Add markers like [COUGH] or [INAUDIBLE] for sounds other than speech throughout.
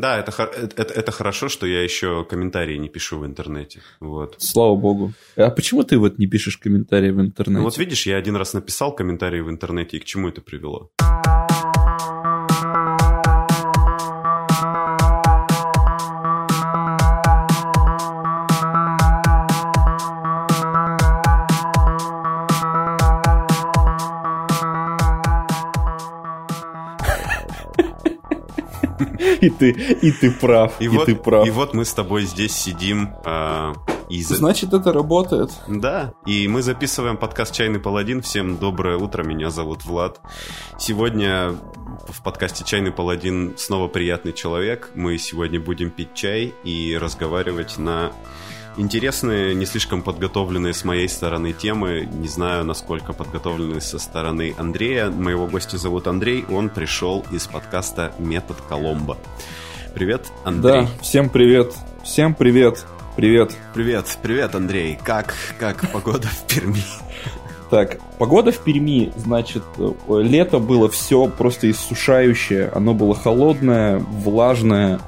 Да, это, это, это хорошо, что я еще комментарии не пишу в интернете. Вот. Слава богу. А почему ты вот не пишешь комментарии в интернете? Ну вот видишь, я один раз написал комментарии в интернете, и к чему это привело? [LAUGHS] И ты, и ты прав, и, и вот, ты прав. И вот мы с тобой здесь сидим. Э, и за... Значит, это работает. Да, и мы записываем подкаст «Чайный паладин». Всем доброе утро, меня зовут Влад. Сегодня в подкасте «Чайный паладин» снова приятный человек. Мы сегодня будем пить чай и разговаривать на Интересные, не слишком подготовленные с моей стороны темы. Не знаю, насколько подготовленные со стороны Андрея. Моего гостя зовут Андрей. Он пришел из подкаста «Метод Коломбо». Привет, Андрей. Да, всем привет. Всем привет. Привет. Привет, привет, Андрей. Как, как погода в Перми? Так, погода в Перми, значит, лето было все просто иссушающее. Оно было холодное, влажное.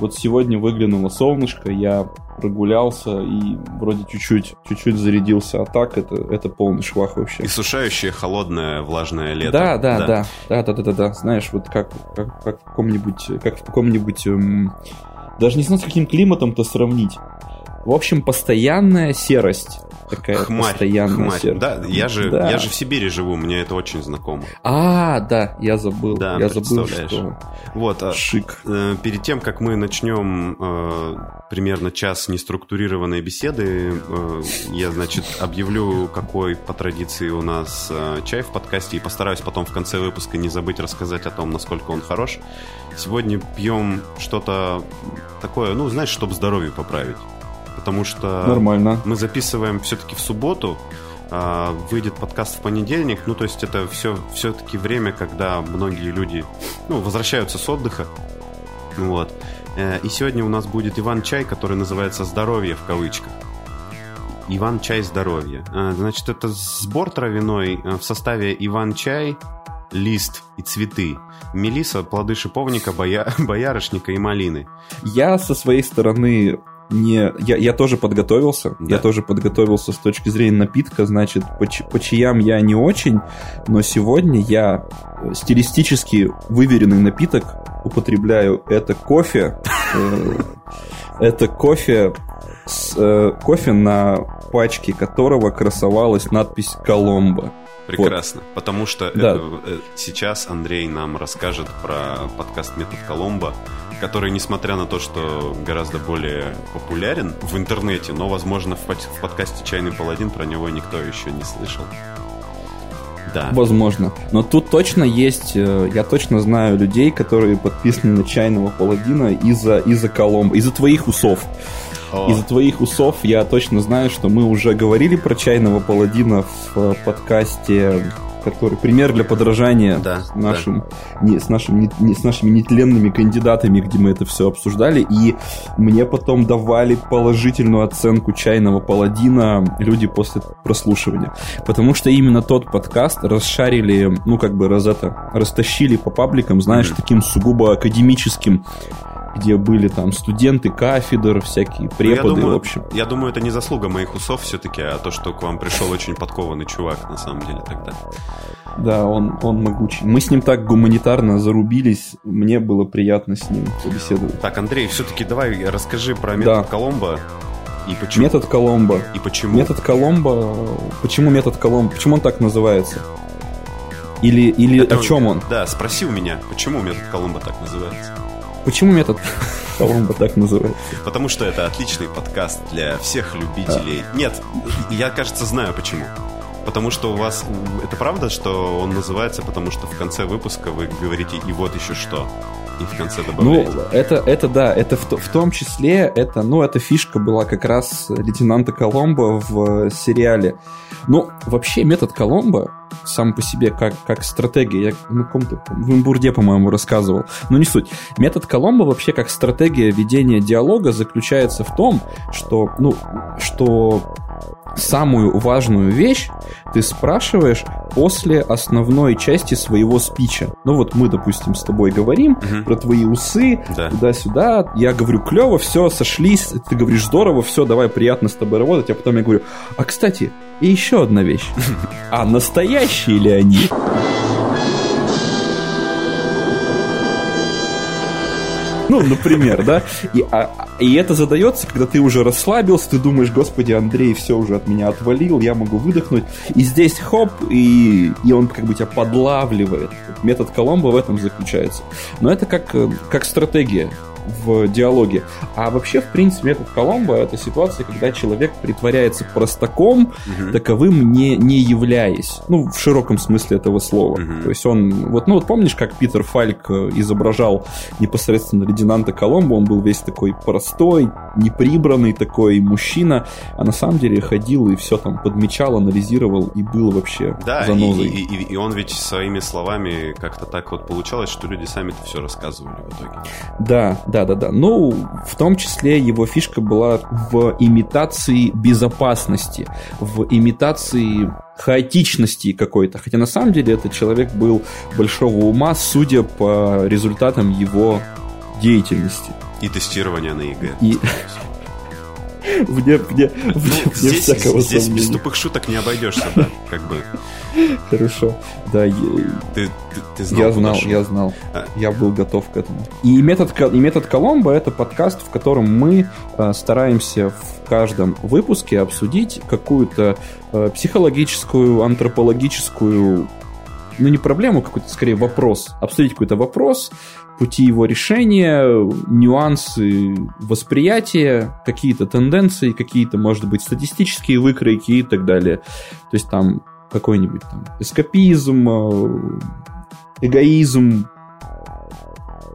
Вот сегодня выглянуло солнышко, я прогулялся и вроде чуть-чуть, чуть-чуть зарядился. А так это, это полный швах вообще. Иссушающее, холодное, влажное лето. Да, да, да, да, да, да, да, да. да. Знаешь, вот как, как, как в каком-нибудь, как в каком-нибудь, эм, даже не знаю, с каким климатом-то сравнить. В общем, постоянная серость такая хмарь, постоянная хмарь. сердце. Да, я же, да. я же в Сибири живу, мне это очень знакомо. А, да, я забыл. Да, я забыл, что... Вот, а, Шик. Э, перед тем, как мы начнем э, примерно час неструктурированной беседы, э, я, значит, объявлю, какой по традиции у нас э, чай в подкасте, и постараюсь потом в конце выпуска не забыть рассказать о том, насколько он хорош. Сегодня пьем что-то такое, ну, знаешь, чтобы здоровье поправить потому что Нормально. мы записываем все-таки в субботу, а, выйдет подкаст в понедельник, ну, то есть это все, все-таки время, когда многие люди, ну, возвращаются с отдыха, вот. Э, и сегодня у нас будет Иван Чай, который называется «Здоровье» в кавычках. Иван Чай Здоровье. Э, значит, это сбор травяной э, в составе Иван Чай, лист и цветы. Мелиса, плоды шиповника, боя... [LAUGHS] боярышника и малины. Я со своей стороны не... Я, я тоже подготовился. Да. Я тоже подготовился с точки зрения напитка. Значит, по, по чаям я не очень, но сегодня я э, стилистически выверенный напиток употребляю. Это кофе. Э, это кофе с, э, кофе на пачке которого красовалась надпись «Коломбо». Прекрасно, вот. потому что да. это, сейчас Андрей нам расскажет про подкаст «Метод Коломбо», который, несмотря на то, что гораздо более популярен в интернете, но, возможно, в, в подкасте «Чайный паладин» про него никто еще не слышал. Да. Возможно. Но тут точно есть, э, я точно знаю людей, которые подписаны на чайного паладина из-за из Коломбо, из-за твоих усов. Из-за твоих усов я точно знаю, что мы уже говорили про чайного паладина в э, подкасте который пример для подражания да, с, нашим, да. не, с, нашим, не, не, с нашими нетленными кандидатами, где мы это все обсуждали. И мне потом давали положительную оценку чайного паладина люди после прослушивания. Потому что именно тот подкаст расшарили, ну как бы раз это, растащили по пабликам, знаешь, mm-hmm. таким сугубо академическим где были там студенты кафедр, всякие ну, преподы, я думаю, в общем. Я думаю, это не заслуга моих усов все-таки, а то, что к вам пришел очень подкованный чувак, на самом деле, тогда. Да, он, он могучий. Мы с ним так гуманитарно зарубились, мне было приятно с ним побеседовать. Так, Андрей, все-таки давай расскажи про метод да. Коломбо. И почему? Метод Коломбо. И почему? Метод Коломбо. Почему метод Коломбо? Почему он так называется? Или, или Это, о чем он? Да, спроси у меня, почему метод Коломбо так называется? Почему метод Коломбо так называется? Потому что это отличный подкаст для всех любителей. А. Нет, я, кажется, знаю почему. Потому что у вас... Это правда, что он называется, потому что в конце выпуска вы говорите «и вот еще что» и в конце добавляете. Ну, это, это да, это в, в том числе, это, ну, эта фишка была как раз лейтенанта Коломбо в сериале. Ну, вообще метод Коломбо сам по себе как, как стратегия, я на каком-то в Имбурде, по-моему, рассказывал, но не суть. Метод Коломбо вообще как стратегия ведения диалога заключается в том, что, ну, что самую важную вещь ты спрашиваешь после основной части своего спича. Ну вот мы, допустим, с тобой говорим угу. про твои усы, да. туда-сюда. Я говорю, клево, все, сошлись. Ты говоришь, здорово, все, давай, приятно с тобой работать. А потом я говорю, а кстати, и еще одна вещь. [LAUGHS] А настоящие ли они? Ну, например, да? И, а, и это задается, когда ты уже расслабился, ты думаешь, господи, Андрей все уже от меня отвалил, я могу выдохнуть. И здесь хоп, и, и он как бы тебя подлавливает. Метод Коломбо в этом заключается. Но это как, э, как стратегия в диалоге. А вообще, в принципе, метод Коломбо — это ситуация, когда человек притворяется простаком, угу. таковым не, не являясь. Ну, в широком смысле этого слова. Угу. То есть он... Вот, ну, вот помнишь, как Питер Фальк э, изображал непосредственно лейтенанта Коломбо? Он был весь такой простой, неприбранный такой мужчина, а на самом деле ходил и все там подмечал, анализировал и был вообще да, занозой. И, и, и, и он ведь своими словами как-то так вот получалось, что люди сами это все рассказывали в итоге. Да, да-да-да. Ну, в том числе его фишка была в имитации безопасности, в имитации хаотичности какой-то. Хотя на самом деле этот человек был большого ума, судя по результатам его деятельности. И тестирования на ЕГЭ. И... [LAUGHS] Вне, вне, ну, вне, здесь, всякого здесь без тупых шуток не обойдешься, да, как бы. Хорошо, да. Я, ты, ты, ты знал, я знал, я знал. А. Я был готов к этому. И метод, и метод Коломбо — это подкаст, в котором мы э, стараемся в каждом выпуске обсудить какую-то э, психологическую, антропологическую ну не проблему, какой-то скорее вопрос, обсудить какой-то вопрос, пути его решения, нюансы восприятия, какие-то тенденции, какие-то, может быть, статистические выкройки и так далее. То есть там какой-нибудь там эскапизм, э, эгоизм,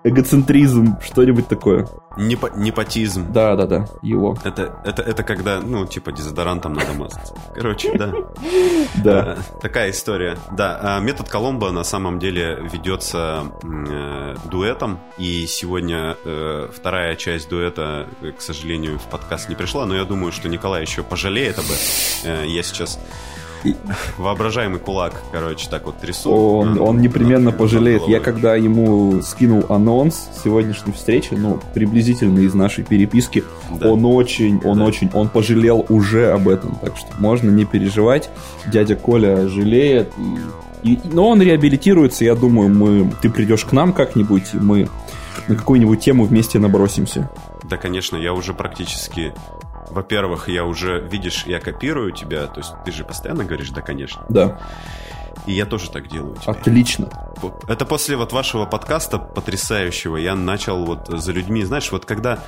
эгоцентризм, что-нибудь такое. Непо непотизм. Да, да, да, его. Это, это, это когда, ну, типа, дезодорантом надо мазаться. Короче, да. [LAUGHS] Да. Э, такая история. Да, а метод Коломбо на самом деле ведется э, дуэтом, и сегодня э, вторая часть дуэта, к сожалению, в подкаст не пришла, но я думаю, что Николай еще пожалеет об этом. Я сейчас [LAUGHS] Воображаемый кулак, короче, так вот трясу. Он, он непременно пожалеет. Я когда ему скинул анонс сегодняшней встречи, ну, приблизительно из нашей переписки, да. он очень, он да. очень, он пожалел уже об этом. Так что можно не переживать. Дядя Коля жалеет. И, и, но он реабилитируется, я думаю, мы, ты придешь к нам как-нибудь, и мы на какую-нибудь тему вместе набросимся. Да, конечно, я уже практически во-первых, я уже, видишь, я копирую тебя, то есть ты же постоянно говоришь, да, конечно. Да. И я тоже так делаю. Теперь. Отлично. Это после вот вашего подкаста потрясающего я начал вот за людьми, знаешь, вот когда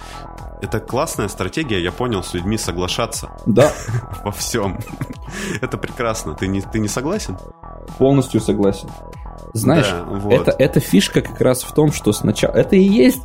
это классная стратегия, я понял, с людьми соглашаться. Да. [LAUGHS] Во всем. Это прекрасно. Ты не, ты не согласен? Полностью согласен. Знаешь, да, вот. это, эта фишка как раз в том, что сначала... Это и есть,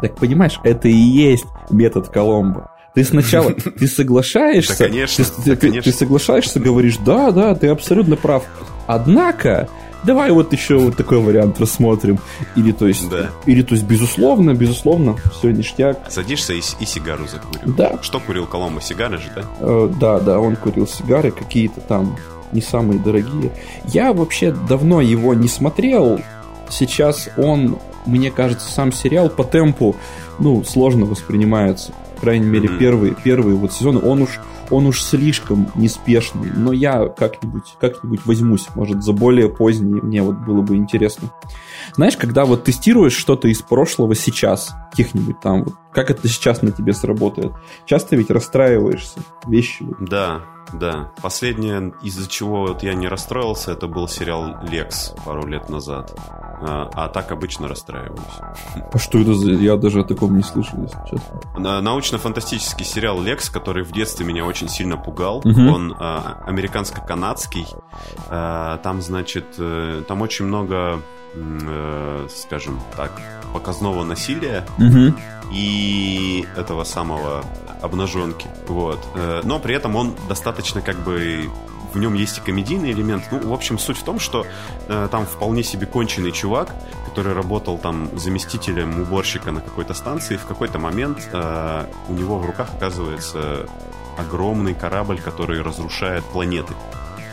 так понимаешь, это и есть метод Коломбо. Ты сначала, [LAUGHS] ты соглашаешься, да, конечно, ты, да, ты, конечно. ты соглашаешься, говоришь, да, да, ты абсолютно прав. Однако, давай вот еще вот такой вариант рассмотрим. Или то есть, да. или то есть, безусловно, безусловно, все ништяк. Садишься и, и сигару закурил. Да. Что курил Коломбо? Сигары же, да? Э, да, да, он курил сигары какие-то там не самые дорогие. Я вообще давно его не смотрел. Сейчас он, мне кажется, сам сериал по темпу, ну, сложно воспринимается по крайней мере, mm-hmm. первый, первый вот сезон, он уж, он уж слишком неспешный, но я как-нибудь, как-нибудь возьмусь, может, за более поздний, мне вот было бы интересно. Знаешь, когда вот тестируешь что-то из прошлого сейчас, каких-нибудь там, вот, как это сейчас на тебе сработает, часто ведь расстраиваешься, вещи. Вот. Да, да. Последнее, из-за чего вот я не расстроился, это был сериал «Лекс» пару лет назад. А, а так обычно расстраиваюсь. А что это за... Я даже о таком не слышал, если честно. Научно-фантастический сериал «Лекс», который в детстве меня очень сильно пугал. Угу. Он а, американско-канадский. А, там, значит, э, там очень много, скажем так, показного насилия. Угу. И этого самого обнаженки. Вот. Э, но при этом он достаточно как бы в нем есть и комедийный элемент. Ну, в общем, суть в том, что э, там вполне себе конченый чувак, который работал там заместителем уборщика на какой-то станции, в какой-то момент э, у него в руках оказывается огромный корабль, который разрушает планеты.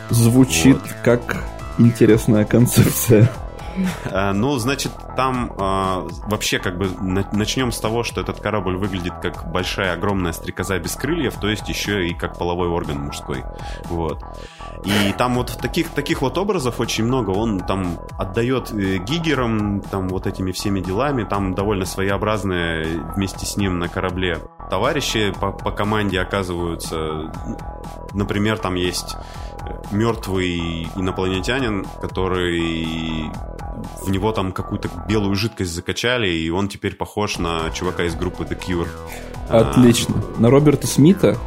Звучит вот. как интересная концепция. А, ну, значит, там э, вообще как бы на, начнем с того, что этот корабль выглядит как большая огромная стрекоза без крыльев, то есть еще и как половой орган мужской. Вот. И там вот таких, таких вот образов очень много. Он там отдает э, гигерам, там вот этими всеми делами. Там довольно своеобразные вместе с ним на корабле товарищи по, по команде оказываются. Например, там есть мертвый инопланетянин, который в него там какую-то белую жидкость закачали, и он теперь похож на чувака из группы The Cure. Отлично. А, на Роберта Смита?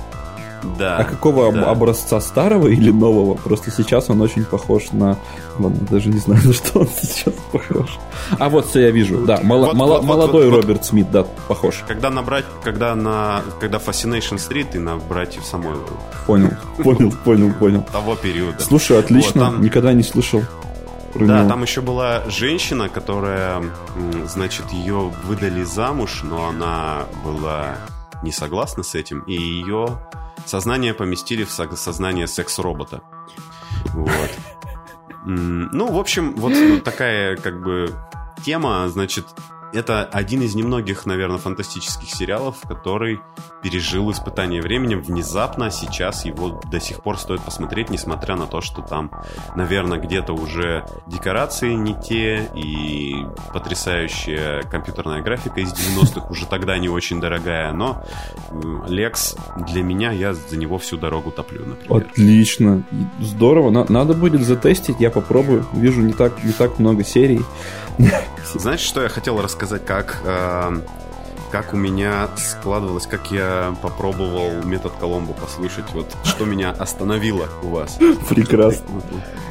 Да. А какого да. образца старого или нового? Просто сейчас он очень похож на... Ладно, даже не знаю, [LAUGHS] на что он сейчас похож. А вот все я вижу, да. Мало, вот, мало, вот, молодой вот, Роберт вот, Смит, да, похож. Когда набрать, когда на... Когда Fascination Street и на братьев Самойловых. Понял, понял, понял, понял. Того периода. Слушай, отлично, вот, там... никогда не слышал. Да, там еще была женщина, которая, значит, ее выдали замуж, но она была не согласна с этим, и ее сознание поместили в сознание секс-робота. Вот. Ну, в общем, вот такая как бы тема, значит, это один из немногих, наверное, фантастических сериалов, который пережил испытание временем. Внезапно сейчас его до сих пор стоит посмотреть, несмотря на то, что там, наверное, где-то уже декорации не те, и потрясающая компьютерная графика из 90-х уже тогда не очень дорогая, но Лекс для меня, я за него всю дорогу топлю, например. Отлично, здорово, надо будет затестить, я попробую, вижу не так, не так много серий. Знаешь, что я хотел рассказать, как, э, как у меня складывалось, как я попробовал метод Коломбо послушать, вот что меня остановило у вас. Прекрасно.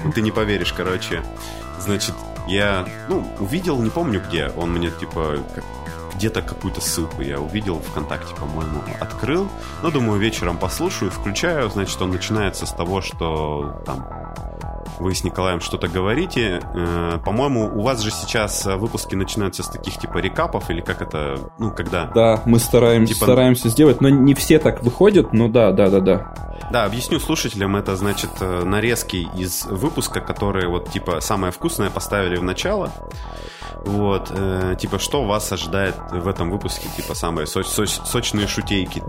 Ты, ты не поверишь, короче. Значит, я, ну, увидел, не помню где, он мне, типа, как, где-то какую-то ссылку я увидел ВКонтакте, по-моему, открыл. Ну, думаю, вечером послушаю, включаю, значит, он начинается с того, что там вы с Николаем что-то говорите. Э, по-моему, у вас же сейчас выпуски начинаются с таких типа рекапов, или как это, ну, когда... Да, мы стараемся, типа... стараемся сделать, но не все так выходят, но да, да, да, да. Да, объясню слушателям, это значит э, нарезки из выпуска, которые вот типа самое вкусное поставили в начало. Вот, э, типа, что вас ожидает в этом выпуске, типа, самые соч соч сочные шутейки.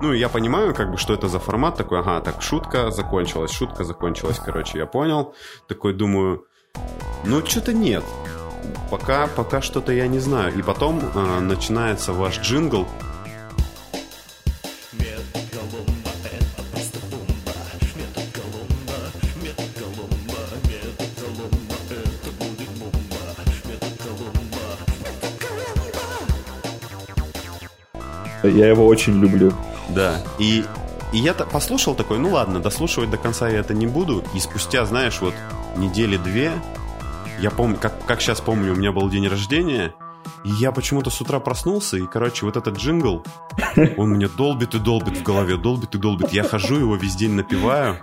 Ну, я понимаю, как бы, что это за формат такой, ага, так, шутка закончилась, шутка закончилась, короче, я понял. Такой думаю, ну, что-то нет. Пока, пока что-то я не знаю. И потом э, начинается ваш джингл, Я его очень люблю. Да. И, и я послушал такой, ну ладно, дослушивать до конца я это не буду. И спустя, знаешь, вот недели две, я помню, как, как сейчас помню, у меня был день рождения, и я почему-то с утра проснулся, и, короче, вот этот джингл, он мне долбит и долбит в голове, долбит и долбит. Я хожу, его весь день напиваю.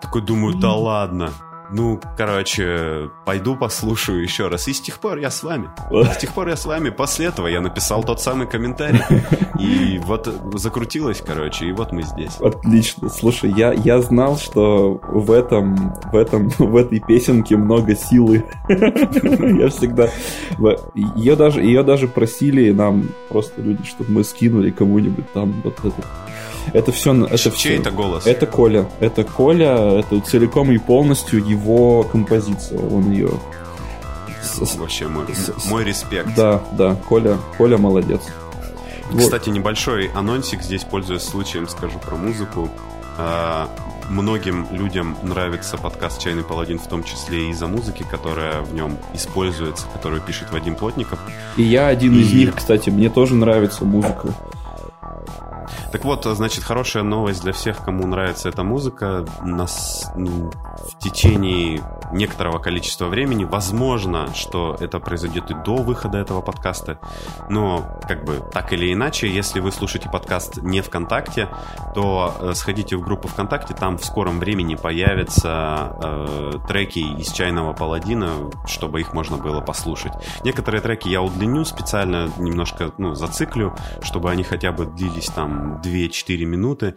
Такой думаю, да ладно. Ну, короче, пойду послушаю еще раз. И с тех пор я с вами. С тех пор я с вами. После этого я написал тот самый комментарий. [LAUGHS] И вот закрутилось, короче, и вот мы здесь. Отлично. Слушай, я, я знал, что в этом, в этом, в этой песенке много силы. [LAUGHS] Я всегда... Ее даже, ее даже просили нам просто люди, чтобы мы скинули кому-нибудь там вот этот это все... Это Чей все, это голос? Это Коля. Это Коля, это целиком и полностью его композиция. Он ее... Вообще мой, мой респект. Да, да, Коля, Коля молодец. Кстати, вот. небольшой анонсик здесь, пользуясь случаем, скажу про музыку. А, многим людям нравится подкаст «Чайный паладин», в том числе и из-за музыки, которая в нем используется, которую пишет Вадим Плотников. И я один и... из них, кстати, мне тоже нравится музыка. Так вот, значит, хорошая новость для всех, кому нравится эта музыка. Нас в течение некоторого количества времени. Возможно, что это произойдет и до выхода этого подкаста. Но, как бы, так или иначе, если вы слушаете подкаст не ВКонтакте, то э, сходите в группу ВКонтакте, там в скором времени появятся э, треки из «Чайного паладина», чтобы их можно было послушать. Некоторые треки я удлиню специально, немножко ну, зациклю, чтобы они хотя бы длились там 2-4 минуты.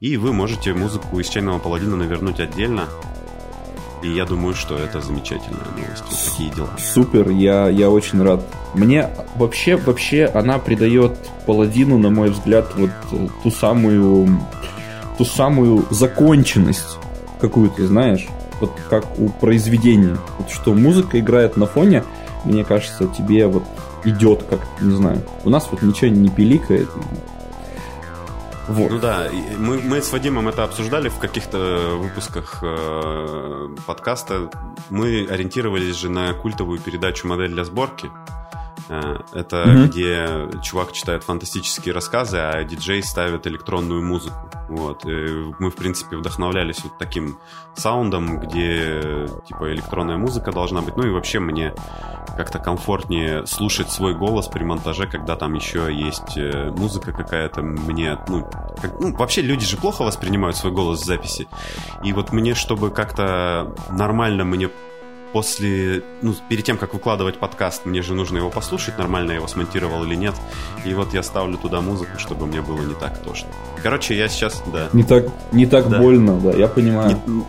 И вы можете музыку из «Чайного паладина» навернуть отдельно. И я думаю, что это замечательная новость. Вот такие дела. Супер, я, я очень рад. Мне вообще, вообще она придает Паладину, на мой взгляд, вот э, ту самую, ту самую законченность какую-то, знаешь, вот как у произведения. Вот что музыка играет на фоне, мне кажется, тебе вот идет как, не знаю. У нас вот ничего не пиликает, вот. Ну да, мы, мы с Вадимом это обсуждали в каких-то выпусках э, подкаста. Мы ориентировались же на культовую передачу «Модель для сборки». Э, это mm-hmm. где чувак читает фантастические рассказы, а диджей ставит электронную музыку. Вот. И мы, в принципе, вдохновлялись вот таким саундом, где типа электронная музыка должна быть. Ну и вообще мне как-то комфортнее слушать свой голос при монтаже, когда там еще есть э, музыка какая-то. Мне, ну, как, ну, вообще люди же плохо воспринимают свой голос в записи. И вот мне, чтобы как-то нормально мне после, ну, перед тем, как выкладывать подкаст, мне же нужно его послушать, нормально я его смонтировал или нет. И вот я ставлю туда музыку, чтобы мне было не так тошно. Короче, я сейчас, да. Не так, не так да. больно, да, я понимаю. Не...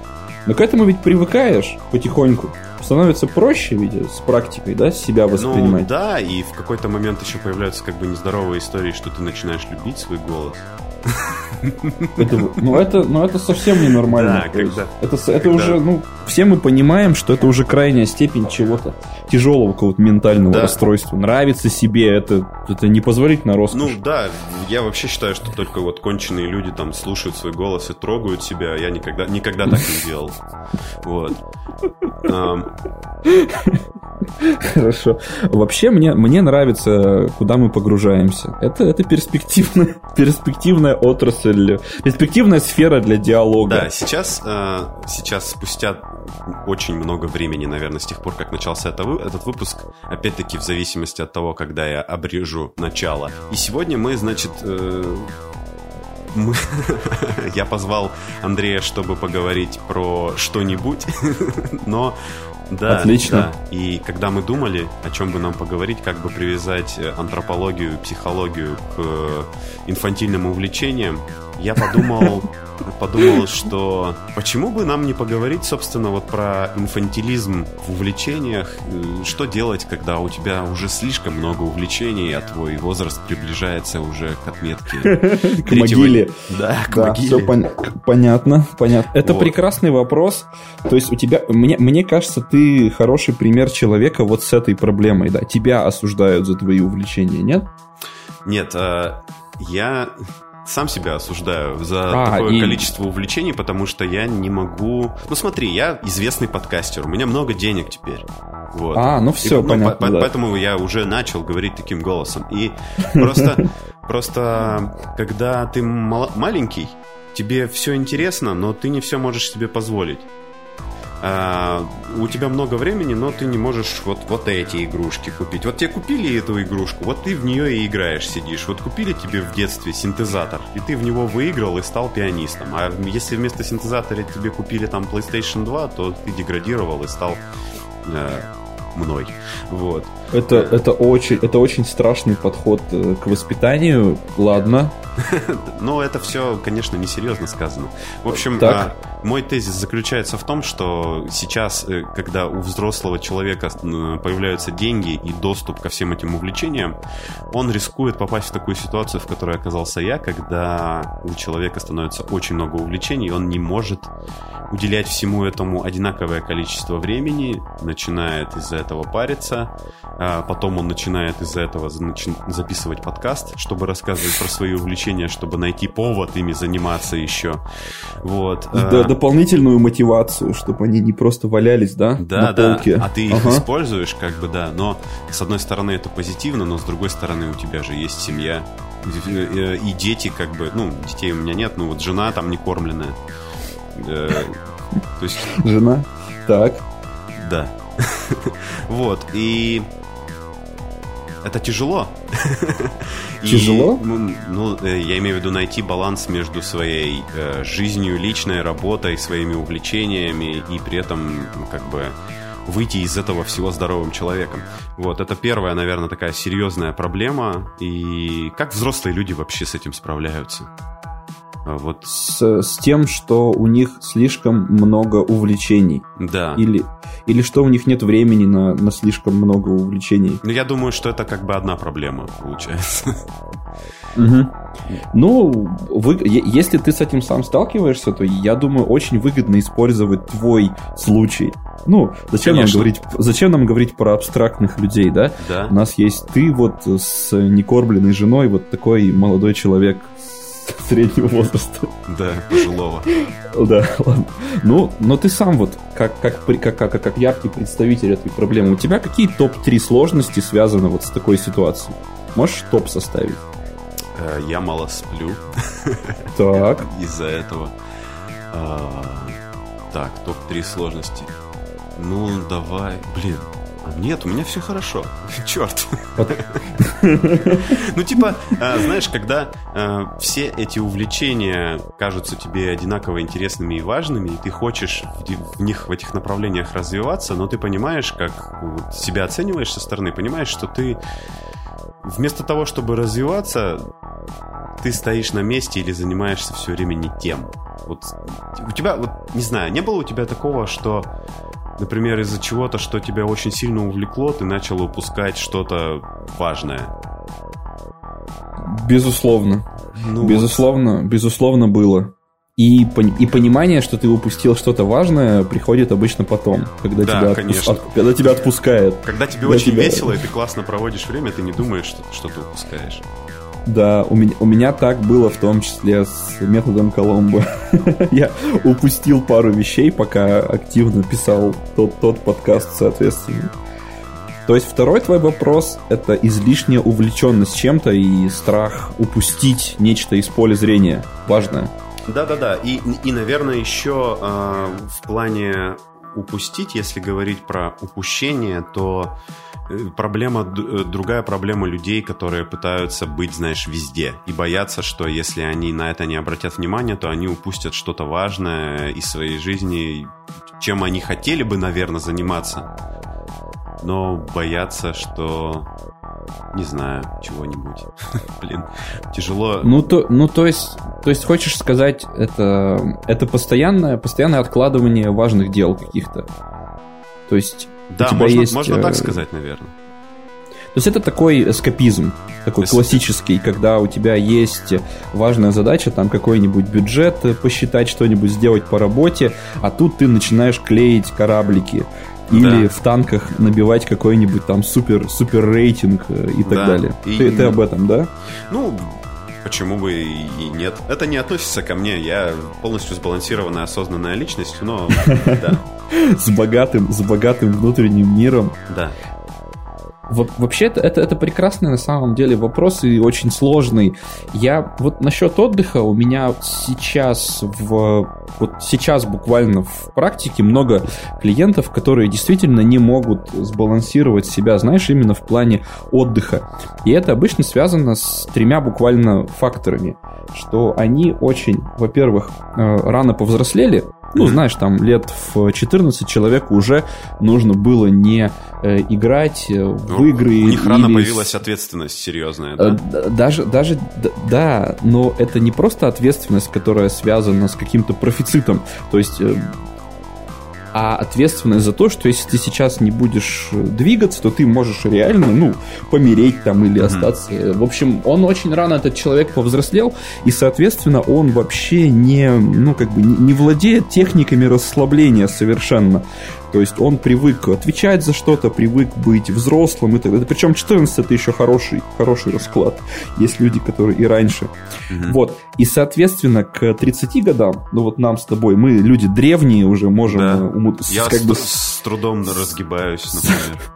Но к этому ведь привыкаешь потихоньку. Становится проще, ведь, с практикой, да, себя ну воспринимать. Ну, да, и в какой-то момент еще появляются как бы нездоровые истории, что ты начинаешь любить свой голос. Это, ну, это, ну, это совсем ненормально. Да, когда, это, это когда... уже, ну, все мы понимаем, что это уже крайняя степень чего-то тяжелого какого-то ментального да. расстройства. Нравится себе, это, это непозволительно роскошь. Ну, да, я вообще считаю, что только вот конченые люди там слушают свой голос и трогают себя. Я никогда, никогда так не делал. Вот. Хорошо. Вообще мне, мне нравится, куда мы погружаемся. Это, это перспективная, [LAUGHS] перспективная отрасль, перспективная сфера для диалога. Да, сейчас, э, сейчас спустя очень много времени, наверное, с тех пор, как начался это, этот выпуск, опять-таки в зависимости от того, когда я обрежу начало. И сегодня мы, значит, э, мы... [LAUGHS] я позвал Андрея, чтобы поговорить про что-нибудь, [LAUGHS] но да, Отлично. Да. И когда мы думали, о чем бы нам поговорить, как бы привязать э, антропологию, психологию к э, инфантильным увлечениям, я подумал подумал, что почему бы нам не поговорить, собственно, вот про инфантилизм в увлечениях. Что делать, когда у тебя уже слишком много увлечений, а твой возраст приближается уже к отметке [LAUGHS] К могиле. Да, к могиле. Все понятно, понятно. Это прекрасный вопрос. То есть у тебя, мне, мне кажется, ты хороший пример человека вот с этой проблемой, да. Тебя осуждают за твои увлечения, нет? Нет, а, я сам себя осуждаю за а, такое и... количество увлечений, потому что я не могу... Ну смотри, я известный подкастер, у меня много денег теперь. Вот. А, ну все, и, ну, понятно. По- да. Поэтому я уже начал говорить таким голосом. И [LAUGHS] просто, просто когда ты маленький, тебе все интересно, но ты не все можешь себе позволить а, у тебя много времени, но ты не можешь вот, вот эти игрушки купить. Вот тебе купили эту игрушку, вот ты в нее и играешь, сидишь. Вот купили тебе в детстве синтезатор, и ты в него выиграл и стал пианистом. А если вместо синтезатора тебе купили там PlayStation 2, то ты деградировал и стал э, мной. Вот. Это, это, очень, это очень страшный подход э, к воспитанию. Ладно. [LAUGHS] Но это все, конечно, несерьезно сказано. В общем, так. А, мой тезис заключается в том, что сейчас, э, когда у взрослого человека появляются деньги и доступ ко всем этим увлечениям, он рискует попасть в такую ситуацию, в которой оказался я, когда у человека становится очень много увлечений, он не может уделять всему этому одинаковое количество времени, начинает из-за этого париться, а потом он начинает из-за этого записывать подкаст, чтобы рассказывать про свои увлечения, чтобы найти повод ими заниматься еще. Вот. Да, дополнительную мотивацию, чтобы они не просто валялись, да, да на да. полке. А ты их ага. используешь, как бы, да, но с одной стороны это позитивно, но с другой стороны у тебя же есть семья, и дети, как бы, ну, детей у меня нет, ну вот жена там не кормленная. Э, то есть... Жена? Так. Да. [LAUGHS] вот, и это тяжело. [LAUGHS] Тяжело? И, ну, ну, э, я имею в виду найти баланс между своей э, жизнью, личной работой, своими увлечениями и при этом ну, как бы выйти из этого всего здоровым человеком. Вот, это первая, наверное, такая серьезная проблема. И как взрослые люди вообще с этим справляются? А вот. С, с тем, что у них слишком много увлечений. Да. Или, или что у них нет времени на, на слишком много увлечений. Ну, я думаю, что это как бы одна проблема получается. Угу. Ну, вы, если ты с этим сам сталкиваешься, то я думаю, очень выгодно использовать твой случай. Ну, зачем нам говорить, зачем нам говорить про абстрактных людей, да? Да. У нас есть ты вот с некормленной женой, вот такой молодой человек среднего возраста. Да, пожилого. Да, ладно. Ну, но ты сам вот, как, как, как, как, как яркий представитель этой проблемы, у тебя какие топ-3 сложности связаны вот с такой ситуацией? Можешь топ составить? Э, я мало сплю. Так. [LAUGHS] Из-за этого. А, так, топ-3 сложности. Ну, давай. Блин, нет, у меня все хорошо. [LAUGHS] Черт. Ну, типа, э, знаешь, когда э, все эти увлечения кажутся тебе одинаково интересными и важными, и ты хочешь в них, в этих направлениях развиваться, но ты понимаешь, как себя оцениваешь со стороны, понимаешь, что ты вместо того, чтобы развиваться, ты стоишь на месте или занимаешься все время не тем. Вот у тебя, вот, не знаю, не было у тебя такого, что например, из-за чего-то, что тебя очень сильно увлекло, ты начал упускать что-то важное? Безусловно. Ну, безусловно, вот. безусловно было. И, и понимание, что ты упустил что-то важное, приходит обычно потом, когда, да, тебя, конечно. Отпуск, когда тебя отпускают. Когда тебе когда очень тебя... весело, и ты классно проводишь время, ты не думаешь, что, что ты упускаешь. Да, у меня, у меня так было в том числе с методом Коломбо. [LAUGHS] Я упустил пару вещей, пока активно писал тот, тот подкаст, соответственно. То есть второй твой вопрос — это излишняя увлеченность чем-то и страх упустить нечто из поля зрения. Важное. Да-да-да. И, и наверное, еще э, в плане упустить, если говорить про упущение, то проблема, э, другая проблема людей, которые пытаются быть, знаешь, везде и боятся, что если они на это не обратят внимание, то они упустят что-то важное из своей жизни, чем они хотели бы, наверное, заниматься, но боятся, что не знаю, чего-нибудь. [LAUGHS] Блин, тяжело. Ну, то, ну, то есть, то есть, хочешь сказать, это, это постоянное, постоянное откладывание важных дел каких-то. То есть да, можно, есть... можно так э, сказать, наверное. То есть это такой эскапизм, такой Эс... классический, когда у тебя есть важная задача, там какой-нибудь бюджет посчитать, что-нибудь сделать по работе, а тут ты начинаешь клеить кораблики. Или да. в танках набивать какой-нибудь там супер, супер рейтинг э, и так да. далее. И... Ты, ты об этом, да? Ну, почему бы и нет. Это не относится ко мне. Я полностью сбалансированная, осознанная личность, но [LAUGHS] да. С богатым, с богатым внутренним миром. Да. Вообще это, это, это прекрасный на самом деле вопрос и очень сложный. Я вот насчет отдыха у меня сейчас в вот сейчас буквально в практике много клиентов, которые действительно не могут сбалансировать себя, знаешь, именно в плане отдыха. И это обычно связано с тремя буквально факторами, что они очень, во-первых, э, рано повзрослели, ну, знаешь, там лет в 14 человеку уже нужно было не э, играть э, в ну, игры. У них или... рано появилась ответственность серьезная, да? Э, даже, даже, да, но это не просто ответственность, которая связана с каким-то профицитом. То есть э, а ответственность за то, что если ты сейчас не будешь двигаться, то ты можешь реально, ну, помереть там или остаться. Mm-hmm. В общем, он очень рано, этот человек, повзрослел, и, соответственно, он вообще не, ну, как бы, не, не владеет техниками расслабления совершенно. То есть он привык отвечать за что-то, привык быть взрослым и так далее. Причем 14 это еще хороший, хороший расклад. Есть люди, которые и раньше. Угу. Вот. И, соответственно, к 30 годам, ну вот нам с тобой, мы люди древние уже можем... Да. Уму... Я как с, бы... с трудом разгибаюсь, например.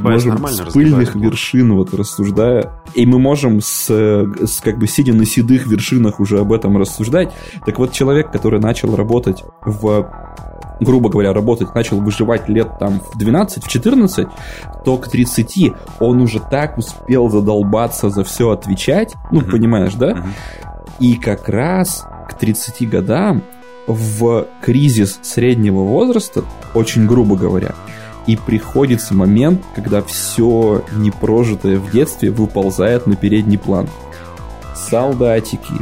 Можем с пыльных вершин вот рассуждая, и мы можем с, с как бы сидя на седых вершинах уже об этом рассуждать. Так вот, человек, который начал работать в грубо говоря, работать, начал выживать лет там в 12, в 14, то к 30 он уже так успел задолбаться за все отвечать, ну, uh-huh. понимаешь, да? Uh-huh. И как раз к 30 годам в кризис среднего возраста, очень грубо говоря, и приходится момент, когда все непрожитое в детстве выползает на передний план. Солдатики,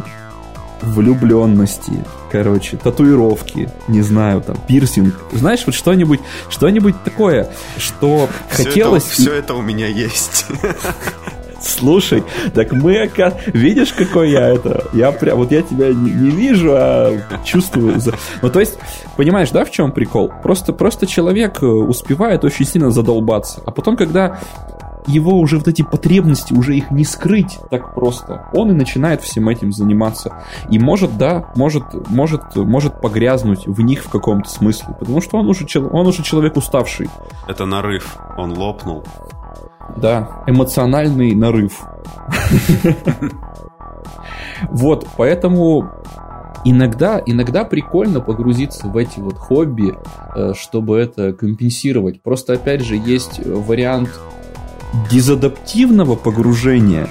влюбленности, короче, татуировки, не знаю, там, пирсинг. Знаешь, вот что-нибудь, что-нибудь такое, что все хотелось... Это, все это у меня есть. [LAUGHS] Слушай, так мы, видишь, какой я это? Я прям, вот я тебя не, не вижу, а чувствую. Ну, то есть, понимаешь, да, в чем прикол? Просто, просто человек э, успевает очень сильно задолбаться. А потом, когда его уже вот эти потребности, уже их не скрыть так просто. Он и начинает всем этим заниматься. И может, да, может, может, может погрязнуть в них в каком-то смысле. Потому что он уже, он уже человек уставший. Это нарыв. Он лопнул. Да, эмоциональный нарыв. Вот, поэтому иногда, иногда прикольно погрузиться в эти вот хобби, э, чтобы это компенсировать. Просто, опять же, есть вариант дезадаптивного погружения,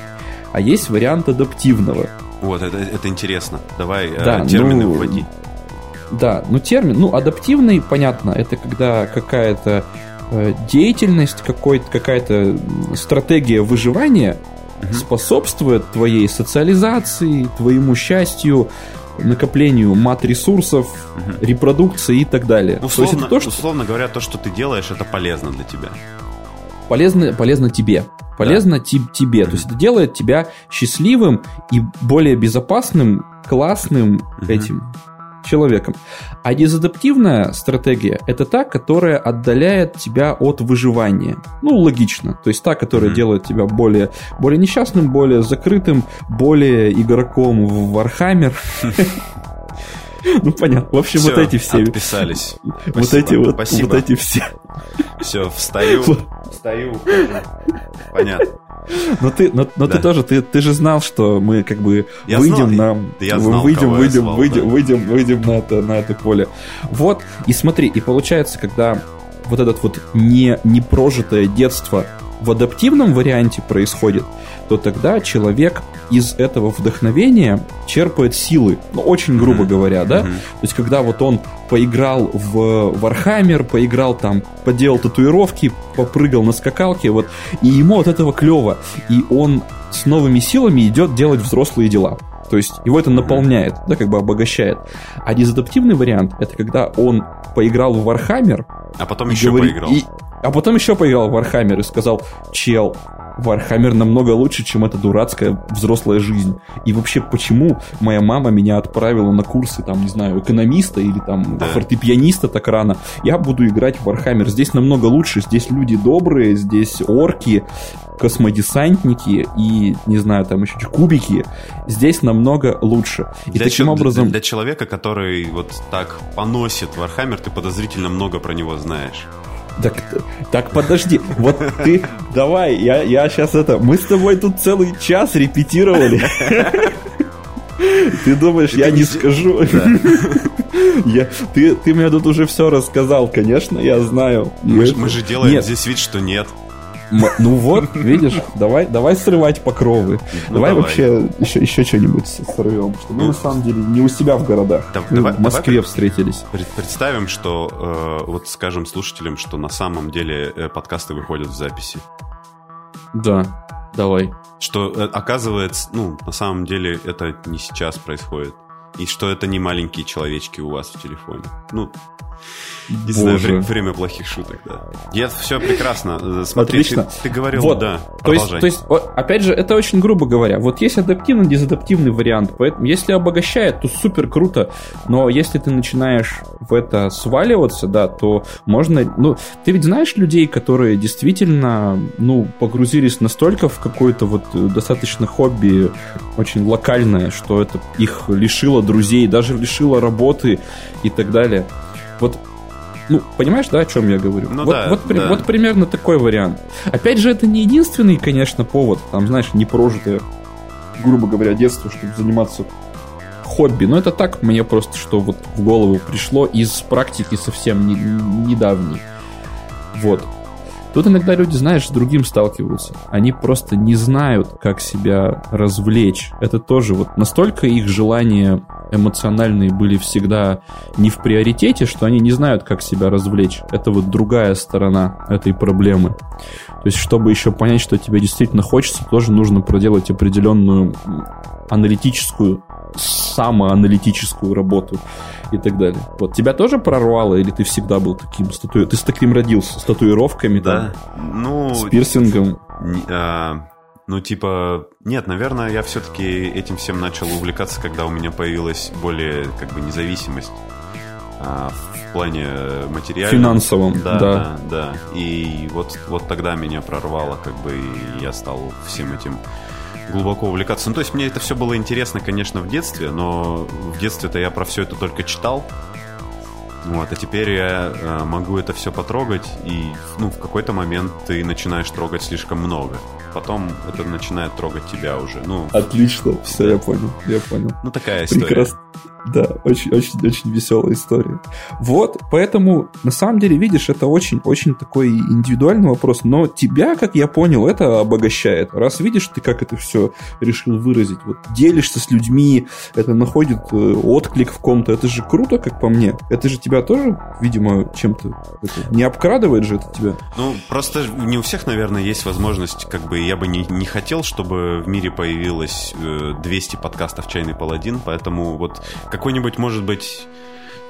а есть вариант адаптивного. Вот, это, это интересно. Давай э, да, термины ну, вводи. Да, ну термин, ну адаптивный, понятно, это когда какая-то деятельность, какая-то стратегия выживания угу. способствует твоей социализации, твоему счастью, накоплению мат-ресурсов, угу. репродукции и так далее. Условно, то есть это то, что... условно говоря, то, что ты делаешь, это полезно для тебя полезно, полезно тебе. Полезно да. тебе. Mm-hmm. То есть это делает тебя счастливым и более безопасным, классным mm-hmm. этим человеком. А дезадаптивная стратегия это та, которая отдаляет тебя от выживания. Ну, логично. То есть та, которая mm-hmm. делает тебя более, более несчастным, более закрытым, более игроком в Warhammer. [LAUGHS] Ну, понятно. В общем, вот эти все. Отписались. Вот эти вот, вот эти все. Все, встаю. Встаю. Понятно. Но ты, но, но да. ты тоже, ты, ты же знал, что мы как бы я выйдем знал, на, я знал, выйдем, выйдем, звал, выйдем, да. выйдем, выйдем на это, на это поле. Вот и смотри, и получается, когда вот этот вот не непрожитое детство в адаптивном варианте происходит, то тогда человек из этого вдохновения черпает силы, ну, очень грубо mm-hmm. говоря, да? Mm-hmm. То есть, когда вот он поиграл в Warhammer, поиграл там, поделал татуировки, попрыгал на скакалке, вот, и ему от этого клево, и он с новыми силами идет делать взрослые дела. То есть его это наполняет, да, как бы обогащает. А дезадаптивный вариант это когда он поиграл в Warhammer, а потом еще говорит, поиграл. И, а потом еще поиграл в Warhammer и сказал, чел, Warhammer намного лучше, чем эта дурацкая взрослая жизнь. И вообще, почему моя мама меня отправила на курсы, там, не знаю, экономиста или там да. фортепианиста так рано? Я буду играть в Warhammer. Здесь намного лучше. Здесь люди добрые, здесь орки, космодесантники и, не знаю, там еще кубики. Здесь намного лучше. И для таким ч- образом... Для человека, который вот так поносит Warhammer, ты подозрительно много про него знаешь. Так, так подожди, вот ты, давай, я, я сейчас это, мы с тобой тут целый час репетировали. Ты думаешь, я не скажу? Я, ты, ты мне тут уже все рассказал, конечно, я знаю. Мы, мы же делаем нет. здесь вид, что нет. Ну вот, видишь, давай, давай срывать покровы. Ну, давай, давай вообще еще, еще что-нибудь сорвем. Что мы ну, на самом деле не у себя в городах. Да, мы давай, в Москве давай встретились. Представим, что э, вот скажем слушателям, что на самом деле э, подкасты выходят в записи. Да, давай. Что э, оказывается, ну, на самом деле это не сейчас происходит. И что это не маленькие человечки у вас в телефоне. Ну, не знаю, время, плохих шуток, да. Я все прекрасно. Э, смотри, Отлично. Ты, ты говорил, вот. да. То есть, то есть, опять же, это очень грубо говоря. Вот есть адаптивный, дезадаптивный вариант. Поэтому, если обогащает, то супер круто. Но если ты начинаешь в это сваливаться, да, то можно. Ну, ты ведь знаешь людей, которые действительно, ну, погрузились настолько в какое-то вот достаточно хобби очень локальное, что это их лишило друзей, даже лишило работы и так далее. Вот Ну, понимаешь, да, о чем я говорю? Ну вот, да, вот, да. вот примерно такой вариант. Опять же, это не единственный, конечно, повод, там, знаешь, не прожитое, грубо говоря, детство, чтобы заниматься хобби. Но это так мне просто, что вот в голову пришло из практики совсем не, недавней. Вот. Тут иногда люди, знаешь, с другим сталкиваются. Они просто не знают, как себя развлечь. Это тоже вот настолько их желания эмоциональные были всегда не в приоритете, что они не знают, как себя развлечь. Это вот другая сторона этой проблемы. То есть, чтобы еще понять, что тебе действительно хочется, тоже нужно проделать определенную аналитическую самоаналитическую работу и так далее. Вот тебя тоже прорвало, или ты всегда был таким статуей? Ты с таким родился, с татуировками, Да. там, Ну, с пирсингом? а, ну, типа, нет, наверное, я все-таки этим всем начал увлекаться, когда у меня появилась более, как бы, независимость а, плане материальном. Финансовом, Да, да. да, да. И вот, вот тогда меня прорвало, как бы, и я стал всем этим глубоко увлекаться. Ну, то есть мне это все было интересно, конечно, в детстве, но в детстве-то я про все это только читал. Вот, а теперь я э, могу это все потрогать, и ну, в какой-то момент ты начинаешь трогать слишком много. Потом это начинает трогать тебя уже. Ну, Отлично, все, я понял, я понял. ну такая история. Прекрасно. Да, очень, очень, очень веселая история. Вот, поэтому, на самом деле, видишь, это очень, очень такой индивидуальный вопрос, но тебя, как я понял, это обогащает. Раз видишь ты, как это все решил выразить, вот делишься с людьми, это находит э, отклик в ком-то, это же круто, как по мне. Это же тебя тоже, видимо, чем-то не обкрадывает же это тебя. Ну, просто не у всех, наверное, есть возможность, как бы я бы не, не хотел, чтобы в мире появилось э, 200 подкастов «Чайный паладин», поэтому вот какой-нибудь, может быть,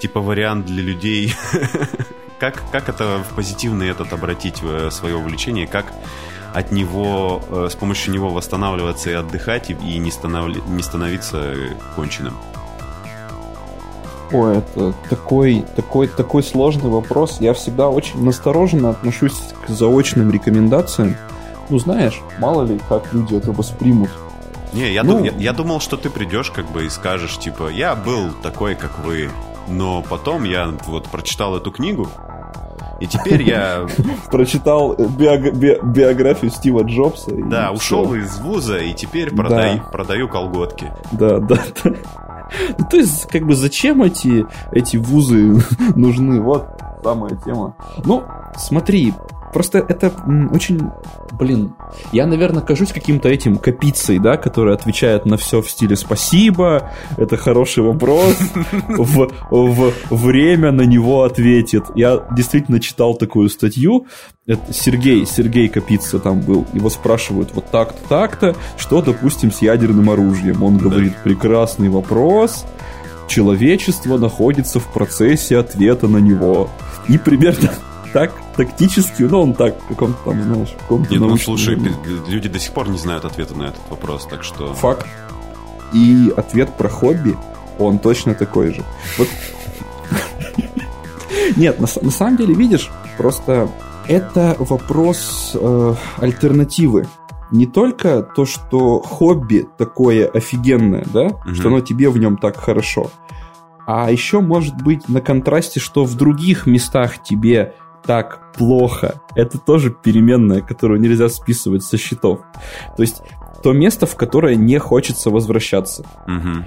типа вариант для людей, [LAUGHS] как, как это в позитивный этот обратить в свое увлечение, как от него, э, с помощью него восстанавливаться и отдыхать, и, и не, становли, не становиться конченым. Ой, это такой, такой, такой сложный вопрос. Я всегда очень настороженно отношусь к заочным рекомендациям. Ну, знаешь, мало ли, как люди это воспримут. Не, я, Ну- дум- я, я думал, что ты придешь как бы и скажешь, типа, я был такой, как вы, но потом я вот прочитал эту книгу, и теперь я, [LAUGHS] Прочитал биог- би- биографию Стива Джобса. да, ушел из вуза, и теперь Да. продаю, продаю колготки. Да, да, да. Ну, то есть, как бы, зачем эти, эти вузы [LAUGHS] нужны? Вот самая тема. Ну, смотри, просто это очень... Блин, я, наверное, кажусь каким-то этим копицей, да, который отвечает на все в стиле «спасибо», это хороший вопрос, [LAUGHS] в, в время на него ответит. Я действительно читал такую статью, это Сергей, Сергей Капица там был, его спрашивают вот так-то, так-то, что, допустим, с ядерным оружием? Он говорит, прекрасный вопрос, человечество находится в процессе ответа на него. И примерно так, тактически, ну, он так, в каком-то там, знаешь, в каком-то Нет, ну слушай, люди до сих пор не знают ответа на этот вопрос, так что... Факт. И ответ про хобби, он точно такой же. Вот. [LAUGHS] Нет, на, на самом деле, видишь, просто это вопрос э, альтернативы. Не только то, что хобби такое офигенное, да, Мгм. что оно тебе в нем так хорошо, а еще может быть на контрасте, что в других местах тебе так плохо. Это тоже переменная, которую нельзя списывать со счетов. То есть то место, в которое не хочется возвращаться. Мгм.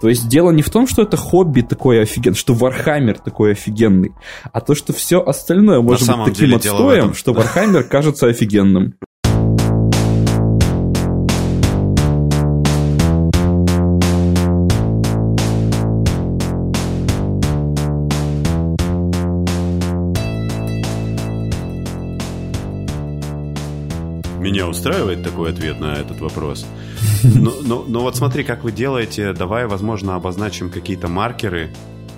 То есть дело не в том, что это хобби такое офигенное, что Warhammer такой офигенный, а то, что все остальное может быть таким деле дело в отстоем, этом. что Warhammer кажется офигенным. Меня устраивает такой ответ на этот вопрос. [LAUGHS] Но, но- но вот смотри, как вы делаете. Давай, возможно, обозначим какие-то маркеры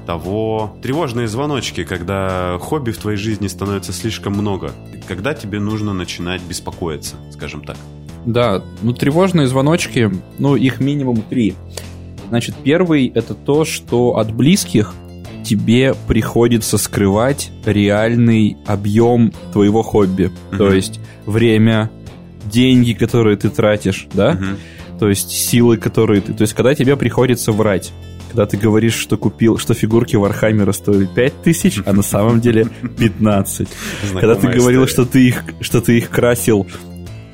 того... Тревожные звоночки, когда хобби в твоей жизни становится слишком много. Когда тебе нужно начинать беспокоиться, скажем так. Да, ну тревожные звоночки, ну их минимум три. Значит, первый это то, что от близких тебе приходится скрывать реальный объем твоего хобби. Мгм. То есть время, деньги, которые ты тратишь, да? Мгм. То есть силы, которые ты... То есть когда тебе приходится врать. когда ты говоришь, что купил, что фигурки Warhammer а стоили 5 тысяч, а на самом деле [LAUGHS] 15. Когда ты говорил, что ты их, что ты их красил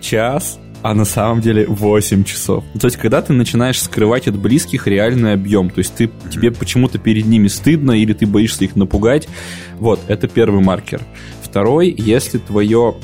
час, а на самом деле 8 часов. То есть, когда ты начинаешь скрывать от близких реальный объем, то есть ты, тебе почему-то перед ними стыдно или ты боишься их напугать, вот, это первый маркер. Второй, если твое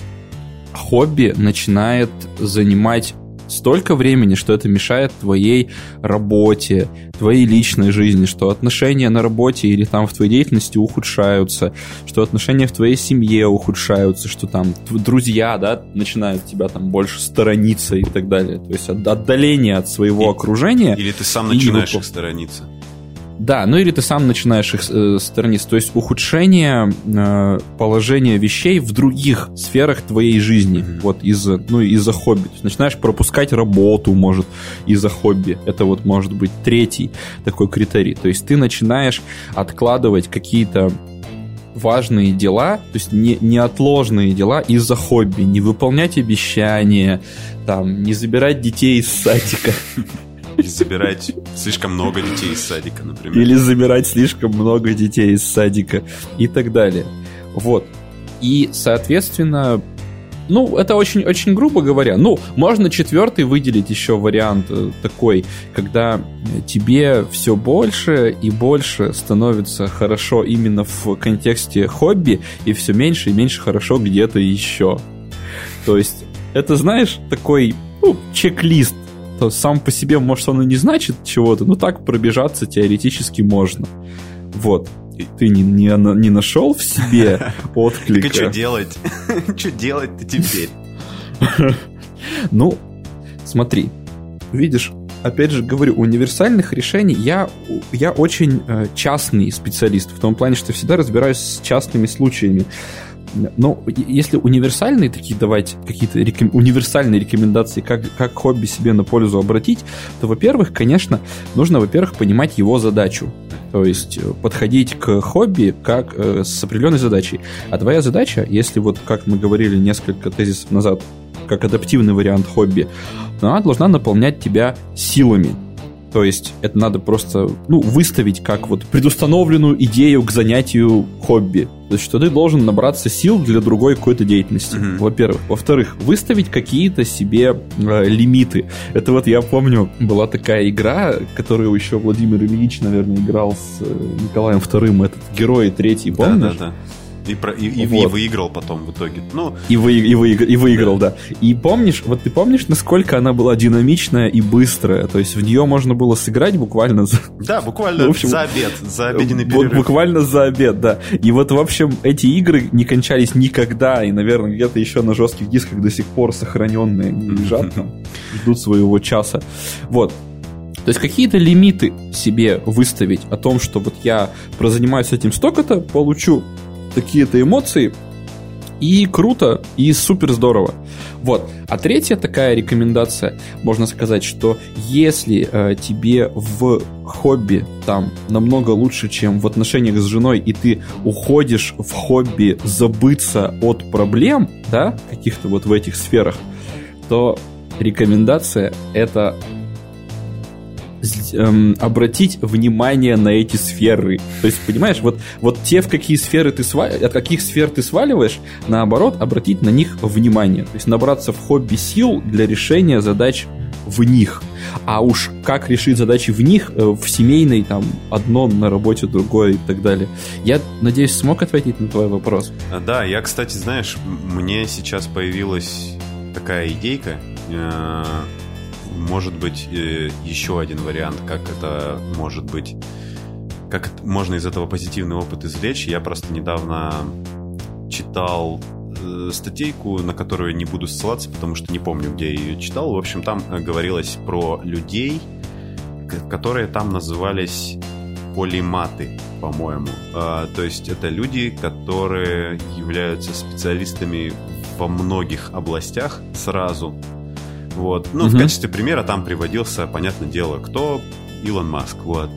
хобби начинает занимать столько времени, что это мешает твоей работе, твоей личной жизни, что отношения на работе или там в твоей деятельности ухудшаются, что отношения в твоей семье ухудшаются, что там друзья, да, начинают тебя там больше сторониться и так далее. То есть отдаление от своего и, окружения. Или ты сам начинаешь их сторониться. Да, ну или ты сам начинаешь их э, сторониться. То есть ухудшение э, положения вещей в других сферах твоей жизни. Mm-hmm. Вот из-за ну, из-за хобби. То есть начинаешь пропускать работу, может, из-за хобби. Это вот может быть третий такой критерий. То есть ты начинаешь откладывать какие-то важные дела, то есть не, неотложные дела из-за хобби, не выполнять обещания, там, не забирать детей из садика. Или забирать слишком много детей из садика, например. Или забирать слишком много детей из садика и так далее. Вот. И, соответственно, ну, это очень-очень грубо говоря. Ну, можно четвертый выделить еще вариант э, такой, когда тебе все больше и больше становится хорошо именно в контексте хобби, и все меньше и меньше хорошо где-то еще. То есть, это, знаешь, такой ну, чек-лист то сам по себе, может, он и не значит чего-то, но так пробежаться теоретически можно. Вот. И ты не, не, не нашел в себе [LAUGHS] отклика. Так что делать? [LAUGHS] Что делать-то теперь? [LAUGHS] Ну, смотри. Видишь, опять же говорю, универсальных решений я, я очень э, частный специалист, в том плане, что всегда разбираюсь с частными случаями. Но если универсальные такие давать, какие-то реком... универсальные рекомендации, как, как хобби себе на пользу обратить, то, во-первых, конечно, нужно, во-первых, понимать его задачу. То есть э, подходить к хобби как э, с определенной задачей. А твоя задача, если вот, как мы говорили несколько тезисов назад, как адаптивный вариант хобби, она должна наполнять тебя силами. То есть это надо просто ну, выставить как вот предустановленную идею к занятию хобби. То есть что ты должен набраться сил для другой какой-то деятельности, mm-hmm. во-первых. Во-вторых, выставить какие-то себе э, лимиты. Это вот я помню, была такая игра, которую еще Владимир Ильич, наверное, играл с э, Николаем II, этот герой третий, помнишь? Да, да, да. И, про, и, и, вот. и выиграл потом в итоге. Ну, и, вы, и, вы, и выиграл, да. да. И помнишь, вот ты помнишь, насколько она была динамичная и быстрая? То есть в нее можно было сыграть буквально за... Да, буквально [LAUGHS] в общем, за обед, за обеденный перерыв. Буквально за обед, да. И вот, в общем, эти игры не кончались никогда, и, наверное, где-то еще на жестких дисках до сих пор сохраненные лежат там, ждут своего часа. Вот. То есть какие-то лимиты себе выставить о том, что вот я прозанимаюсь этим столько-то, получу такие-то эмоции, и круто, и супер здорово. Вот. А третья такая рекомендация, можно сказать, что если э, тебе в хобби там намного лучше, чем в отношениях с женой, и ты уходишь в хобби забыться от проблем, да, каких-то вот в этих сферах, то рекомендация это эм, обратить внимание на эти сферы. То есть, понимаешь, вот, вот те, в какие сферы ты свал... от каких сфер ты сваливаешь, наоборот, обратить на них внимание. То есть набраться в хобби сил для решения задач в них. А уж как решить задачи в них, э, в семейной, там, одно на работе, другое и так далее. Я надеюсь, смог ответить на твой вопрос. А, да, я, кстати, знаешь, мне сейчас появилась такая идейка. Может быть, э, еще один вариант, как это может быть, как можно из этого позитивный опыт извлечь. Я просто недавно читал э, статейку, на которую не буду ссылаться, потому что не помню, где я ее читал. В общем, там э, говорилось про людей, которые там назывались полиматы, по-моему. А, то есть это люди, которые являются специалистами во многих областях сразу, вот. Ну, угу. в качестве примера там приводился, понятное дело, кто Илон Маск. Вот.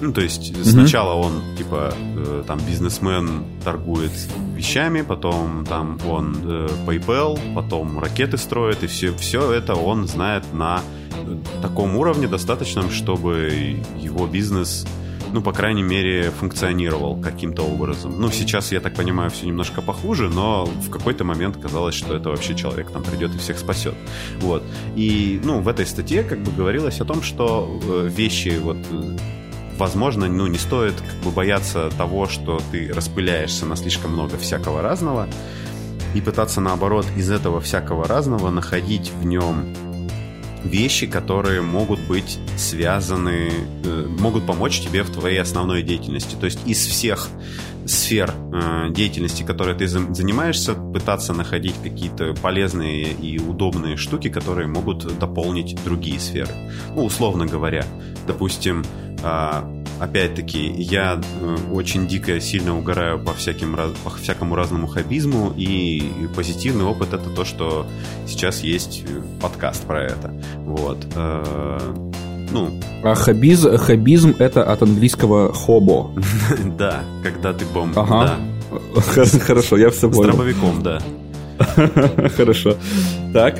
Ну, то есть угу. сначала он, типа, э, там, бизнесмен торгует вещами, потом там он э, PayPal, потом ракеты строит, и все, все это он знает на таком уровне достаточном, чтобы его бизнес ну, по крайней мере, функционировал каким-то образом. Ну, сейчас, я так понимаю, все немножко похуже, но в какой-то момент казалось, что это вообще человек там придет и всех спасет. Вот. И, ну, в этой статье как бы говорилось о том, что э, вещи вот возможно, ну, не стоит как бы бояться того, что ты распыляешься на слишком много всякого разного, и пытаться, наоборот, из этого всякого разного находить в нем вещи, которые могут быть связаны, э, могут помочь тебе в твоей основной деятельности. То есть из всех сфер э, деятельности, которые ты занимаешься, пытаться находить какие-то полезные и удобные штуки, которые могут дополнить другие сферы. Ну, условно говоря, допустим, э, опять-таки, я э, очень дико сильно угораю по, всяким, по всякому разному хоббизму, и позитивный опыт это то, что сейчас есть э, подкаст про это. Вот. Э, ну. А хоббиз, хоббизм это от английского хобо. [LAUGHS] Да, когда ты бомб. Ага. Хорошо, я все понял. С дробовиком, да. [LAUGHS] Хорошо. Так,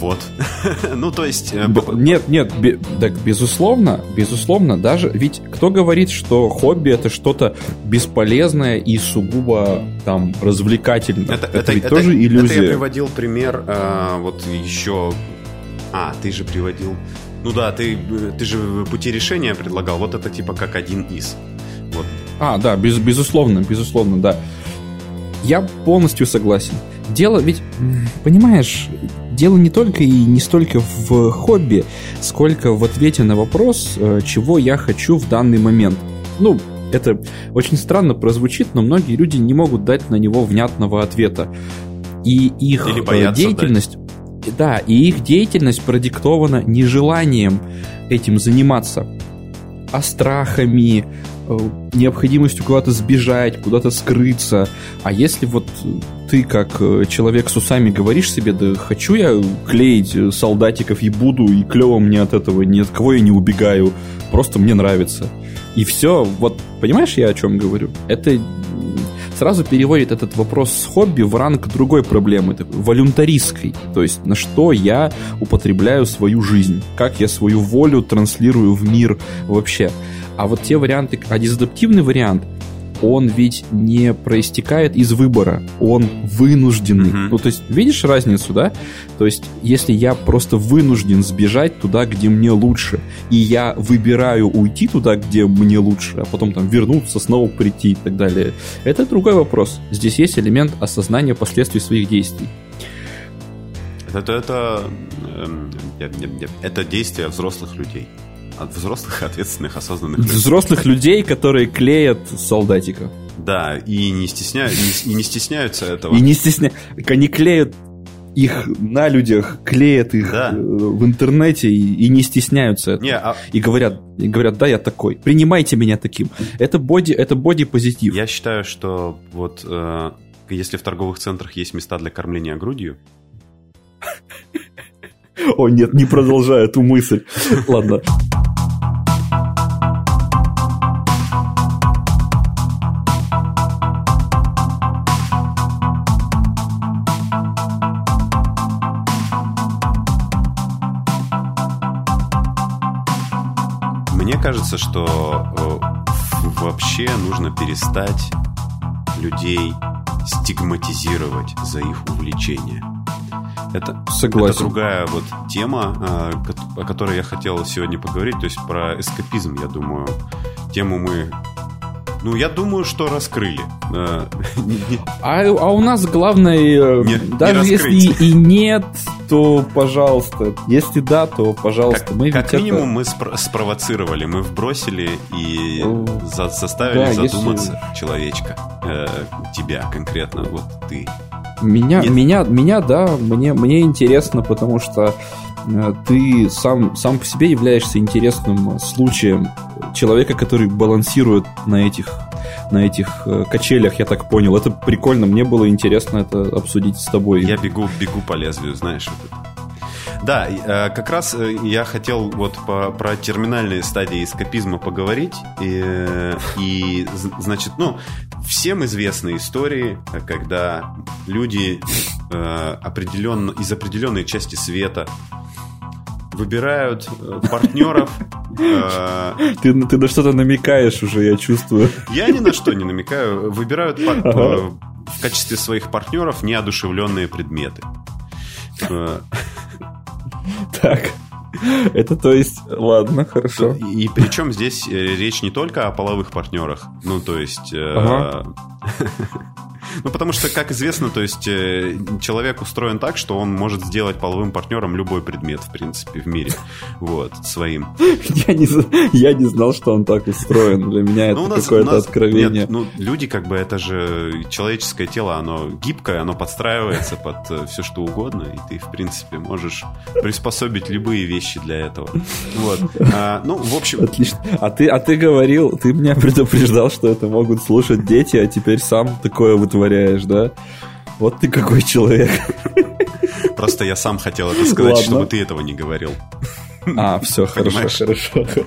вот. [LAUGHS] ну, то есть... Э, нет, нет, так, безусловно, безусловно, даже... Ведь кто говорит, что хобби это что-то бесполезное и сугубо там развлекательное? Это, это, это ведь это, тоже иллюзия. Это я приводил пример э, вот еще... А, ты же приводил... Ну да, ты, ты же пути решения предлагал. Вот это типа как один из. Вот. А, да, без, безусловно, безусловно, да. Я полностью согласен. Дело ведь, понимаешь, дело не только и не столько в хобби, сколько в ответе на вопрос, э, чего я хочу в данный момент. Ну, это очень странно прозвучит, но многие люди не могут дать на него внятного ответа. И их э, деятельность... Дать. Да, и их деятельность продиктована нежеланием этим заниматься, а страхами, Э, необходимостью куда-то сбежать, куда-то скрыться. А если вот ты как э, человек с усами говоришь себе, да хочу я клеить солдатиков и буду, и клево мне от этого, ни от кого я не убегаю, просто мне нравится. И все, вот понимаешь, я о чем говорю? Это сразу переводит этот вопрос с хобби в ранг другой проблемы, такой, волюнтаристской. То есть на что я употребляю свою жизнь, как я свою волю транслирую в мир вообще. А вот те варианты, а дезадаптивный вариант, он ведь не проистекает из выбора, он вынужденный. Mm-hmm. Ну, то есть, видишь разницу, да? То есть, если я просто вынужден сбежать туда, где мне лучше, и я выбираю уйти туда, где мне лучше, а потом там вернуться, снова прийти и так далее, это другой вопрос. Здесь есть элемент осознания последствий своих действий. Это, это, это, это действие взрослых людей от взрослых, [LAUGHS] ответственных, осознанных людей. Взрослых людей, которые клеят солдатиков. Да, и не, стесня... и не стесняются этого. И не стесняются. Они клеят их на людях, клеят их да. Э, в интернете и, и не стесняются не, а... и говорят, и говорят, да, я такой, принимайте меня таким. Это боди, это боди позитив. Я считаю, что вот э, если в торговых центрах есть места для кормления грудью, о нет, не продолжай эту мысль. Ладно. Кажется, что э, вообще нужно перестать людей стигматизировать за их увлечение. Это, Согласен. это другая вот тема, э, о которой я хотел сегодня поговорить, то есть про эскапизм, я думаю. Тему мы ну, я думаю, что раскрыли. [LAUGHS] Э, а, а у нас главное, э, не, даже не если и нет, то пожалуйста. Если да, то пожалуйста. Как, мы как минимум это... мы спро- спровоцировали, мы вбросили и за- заставили да, задуматься если... человечка. Э, тебя конкретно, вот ты. Меня, меня, меня, да, мне, мне интересно, потому что ты сам, сам по себе являешься интересным случаем человека, который балансирует на этих, на этих э, качелях, я так понял. Это прикольно, мне было интересно это обсудить с тобой. Я бегу, бегу по лезвию, знаешь. Да, э, как раз я хотел вот по, про терминальные стадии эскапизма поговорить. И, и, значит, ну, всем известны истории, когда люди определенно, из определенной части света выбирают э, партнеров. Э, ты, ты на что-то намекаешь уже, я чувствую. Я ни на что не намекаю. Выбирают в качестве своих партнеров неодушевленные предметы. Так. Это то есть, ладно, хорошо. И, и причем здесь речь не только о половых партнерах, ну то есть ага. Ну, потому что, как известно, то есть э, человек устроен так, что он может сделать половым партнером любой предмет, в принципе, в мире. Вот, своим. Я не, я не знал, что он так устроен. Для меня ну, это какое-то откровение. Нет, ну, люди, как бы, это же человеческое тело, оно гибкое, оно подстраивается под э, все, что угодно, и ты, в принципе, можешь приспособить любые вещи для этого. Вот. А, ну, в общем... Отлично. А ты, а ты говорил, ты меня предупреждал, что это могут слушать дети, а теперь сам такое вытворяешь вытворяешь, да? Вот ты какой человек. Просто я сам хотел это сказать, Ладно. чтобы ты этого не говорил. А, все, хорошо, хорошо, хорошо.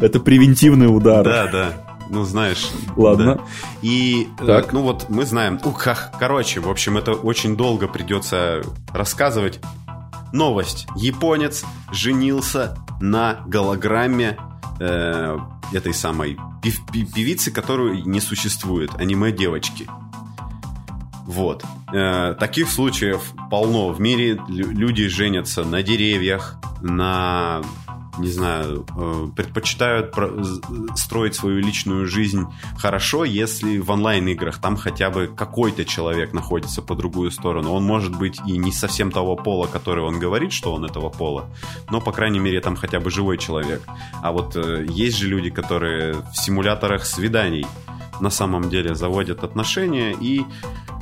Это превентивный удар. Да, да. Ну, знаешь. Ладно. Да. И, э, так. ну вот, мы знаем. Ух, короче, в общем, это очень долго придется рассказывать. Новость. Японец женился на голограмме э, этой самой пев певицы, которую не существует, аниме-девочки. Вот. Э, таких случаев полно. В мире люди женятся на деревьях, на не знаю, э, предпочитают строить свою личную жизнь хорошо, если в онлайн-играх там хотя бы какой-то человек находится по другую сторону. Он может быть и не совсем того пола, который он говорит, что он этого пола, но, по крайней мере, там хотя бы живой человек. А вот э, есть же люди, которые в симуляторах свиданий на самом деле заводят отношения и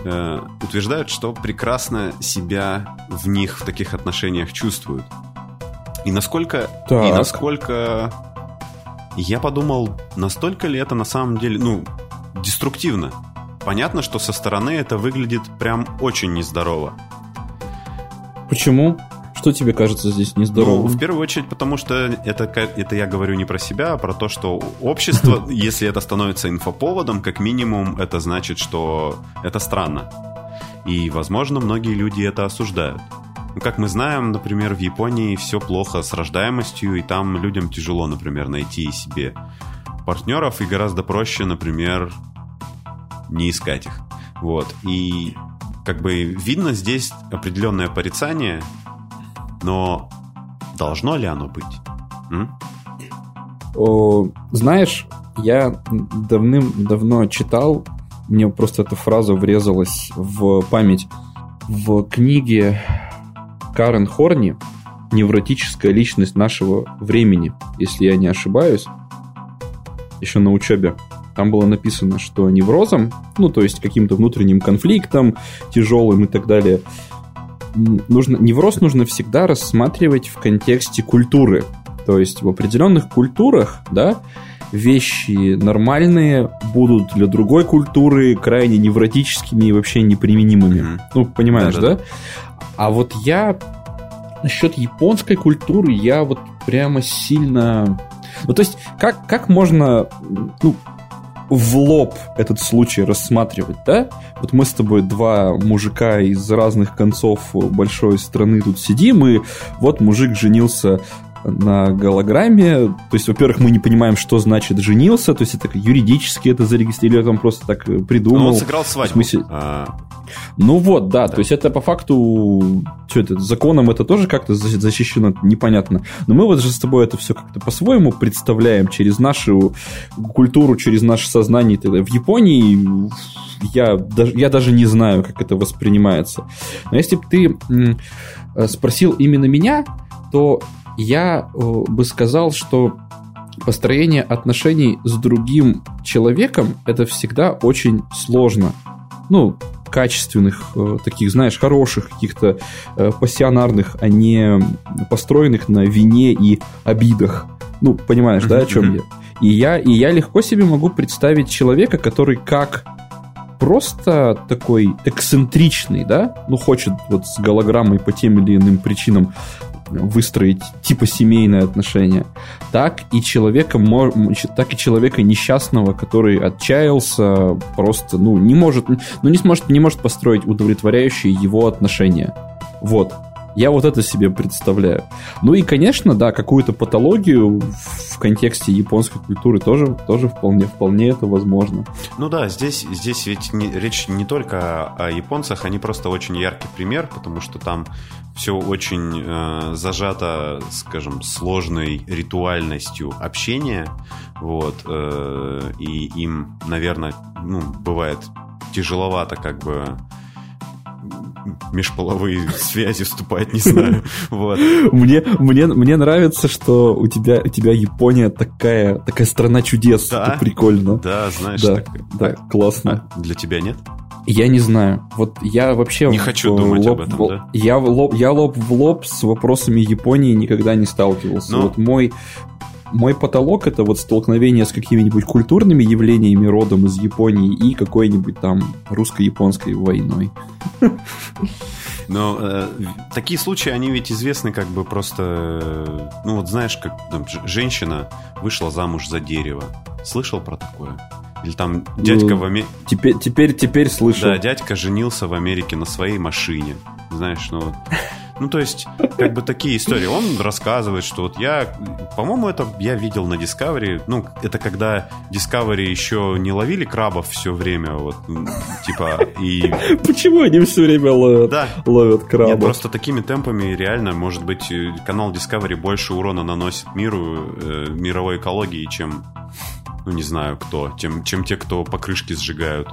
э, утверждают, что прекрасно себя в них в таких отношениях чувствуют. И насколько, так. и насколько я подумал, настолько ли это на самом деле, ну, деструктивно. Понятно, что со стороны это выглядит прям очень нездорово. Почему? Что тебе кажется здесь нездоровым? Ну, в первую очередь, потому что это, это я говорю не про себя, а про то, что общество, [LAUGHS] если это становится инфоповодом, как минимум, это значит, что это странно. И, возможно, многие люди это осуждают. Ну, как мы знаем, например, в Японии все плохо с рождаемостью, и там людям тяжело, например, найти себе партнеров, и гораздо проще, например, не искать их. Вот. И как бы видно здесь определенное порицание но должно ли оно быть? М? О, знаешь, я давным-давно читал, мне просто эта фраза врезалась в память. В книге Карен Хорни «Невротическая личность нашего времени», если я не ошибаюсь, еще на учебе. Там было написано, что неврозом, ну, то есть каким-то внутренним конфликтом тяжелым и так далее, нужно, невроз нужно всегда рассматривать в контексте культуры. То есть в определенных культурах, да, вещи нормальные будут для другой культуры крайне невротическими и вообще неприменимыми. Mm-hmm. Ну, понимаешь, да, да? А вот я насчет японской культуры я вот прямо сильно... Ну, то есть, как, как можно... Ну, в лоб этот случай рассматривать, да? Вот мы с тобой два мужика из разных концов большой страны тут сидим, и вот мужик женился на голограмме. То есть, во-первых, мы не понимаем, что значит женился, то есть это юридически это зарегистрировали, он просто так придумал. Но он сыграл свадьбу. Мы... А... Ну вот, да, да, то есть это по факту, что это, законом это тоже как-то защищено, непонятно. Но мы вот же с тобой это все как-то по-своему представляем через нашу культуру, через наше сознание. В Японии я даже, я даже не знаю, как это воспринимается. Но если бы ты спросил именно меня, то я э, бы сказал, что построение отношений с другим человеком это всегда очень сложно. Ну, качественных, э, таких, знаешь, хороших, каких-то э, пассионарных, а не построенных на вине и обидах. Ну, понимаешь, да, о чем я? И я, и я легко себе могу представить человека, который как просто такой эксцентричный, да, ну, хочет вот с голограммой по тем или иным причинам выстроить типа семейные отношения, так и человека, так и человека несчастного, который отчаялся, просто, ну, не может, ну, не сможет, не может построить удовлетворяющие его отношения. Вот. Я вот это себе представляю. Ну и, конечно, да, какую-то патологию в контексте японской культуры тоже, тоже вполне, вполне это возможно. Ну да, здесь, здесь ведь не, речь не только о, японцах, они просто очень яркий пример, потому что там все очень э, зажато, скажем, сложной ритуальностью общения, вот, э, и им, наверное, ну, бывает тяжеловато как бы межполовые связи вступать, не знаю. [LAUGHS] Вот. Мне, мне, мне нравится, что у тебя, у тебя Япония такая, такая страна чудес. Да? Это прикольно. Да, знаешь. Да, так... да классно. А для тебя нет? Я не знаю. Вот я вообще... Не хочу думать лоб, об этом, да? Я, лоб, я лоб в лоб с вопросами Японии никогда не сталкивался. Но... Ну. Вот мой мой потолок это вот столкновение с какими-нибудь культурными явлениями родом из Японии и какой-нибудь там русско-японской войной. Но э, такие случаи, они ведь известны как бы просто... Э, ну вот знаешь, как там, женщина вышла замуж за дерево. Слышал про такое? Или там дядька ну, в Америке... Теперь, теперь, теперь слышал. Да, дядька женился в Америке на своей машине. Знаешь, ну... Ну, то есть, как бы такие истории. Он рассказывает, что вот я, по-моему, это я видел на Discovery. Ну, это когда Discovery еще не ловили крабов все время, вот, типа, и... Почему они все время ловят, да. ловят крабов? Нет, просто такими темпами реально, может быть, канал Discovery больше урона наносит миру, э, мировой экологии, чем, ну, не знаю кто, чем, чем те, кто покрышки сжигают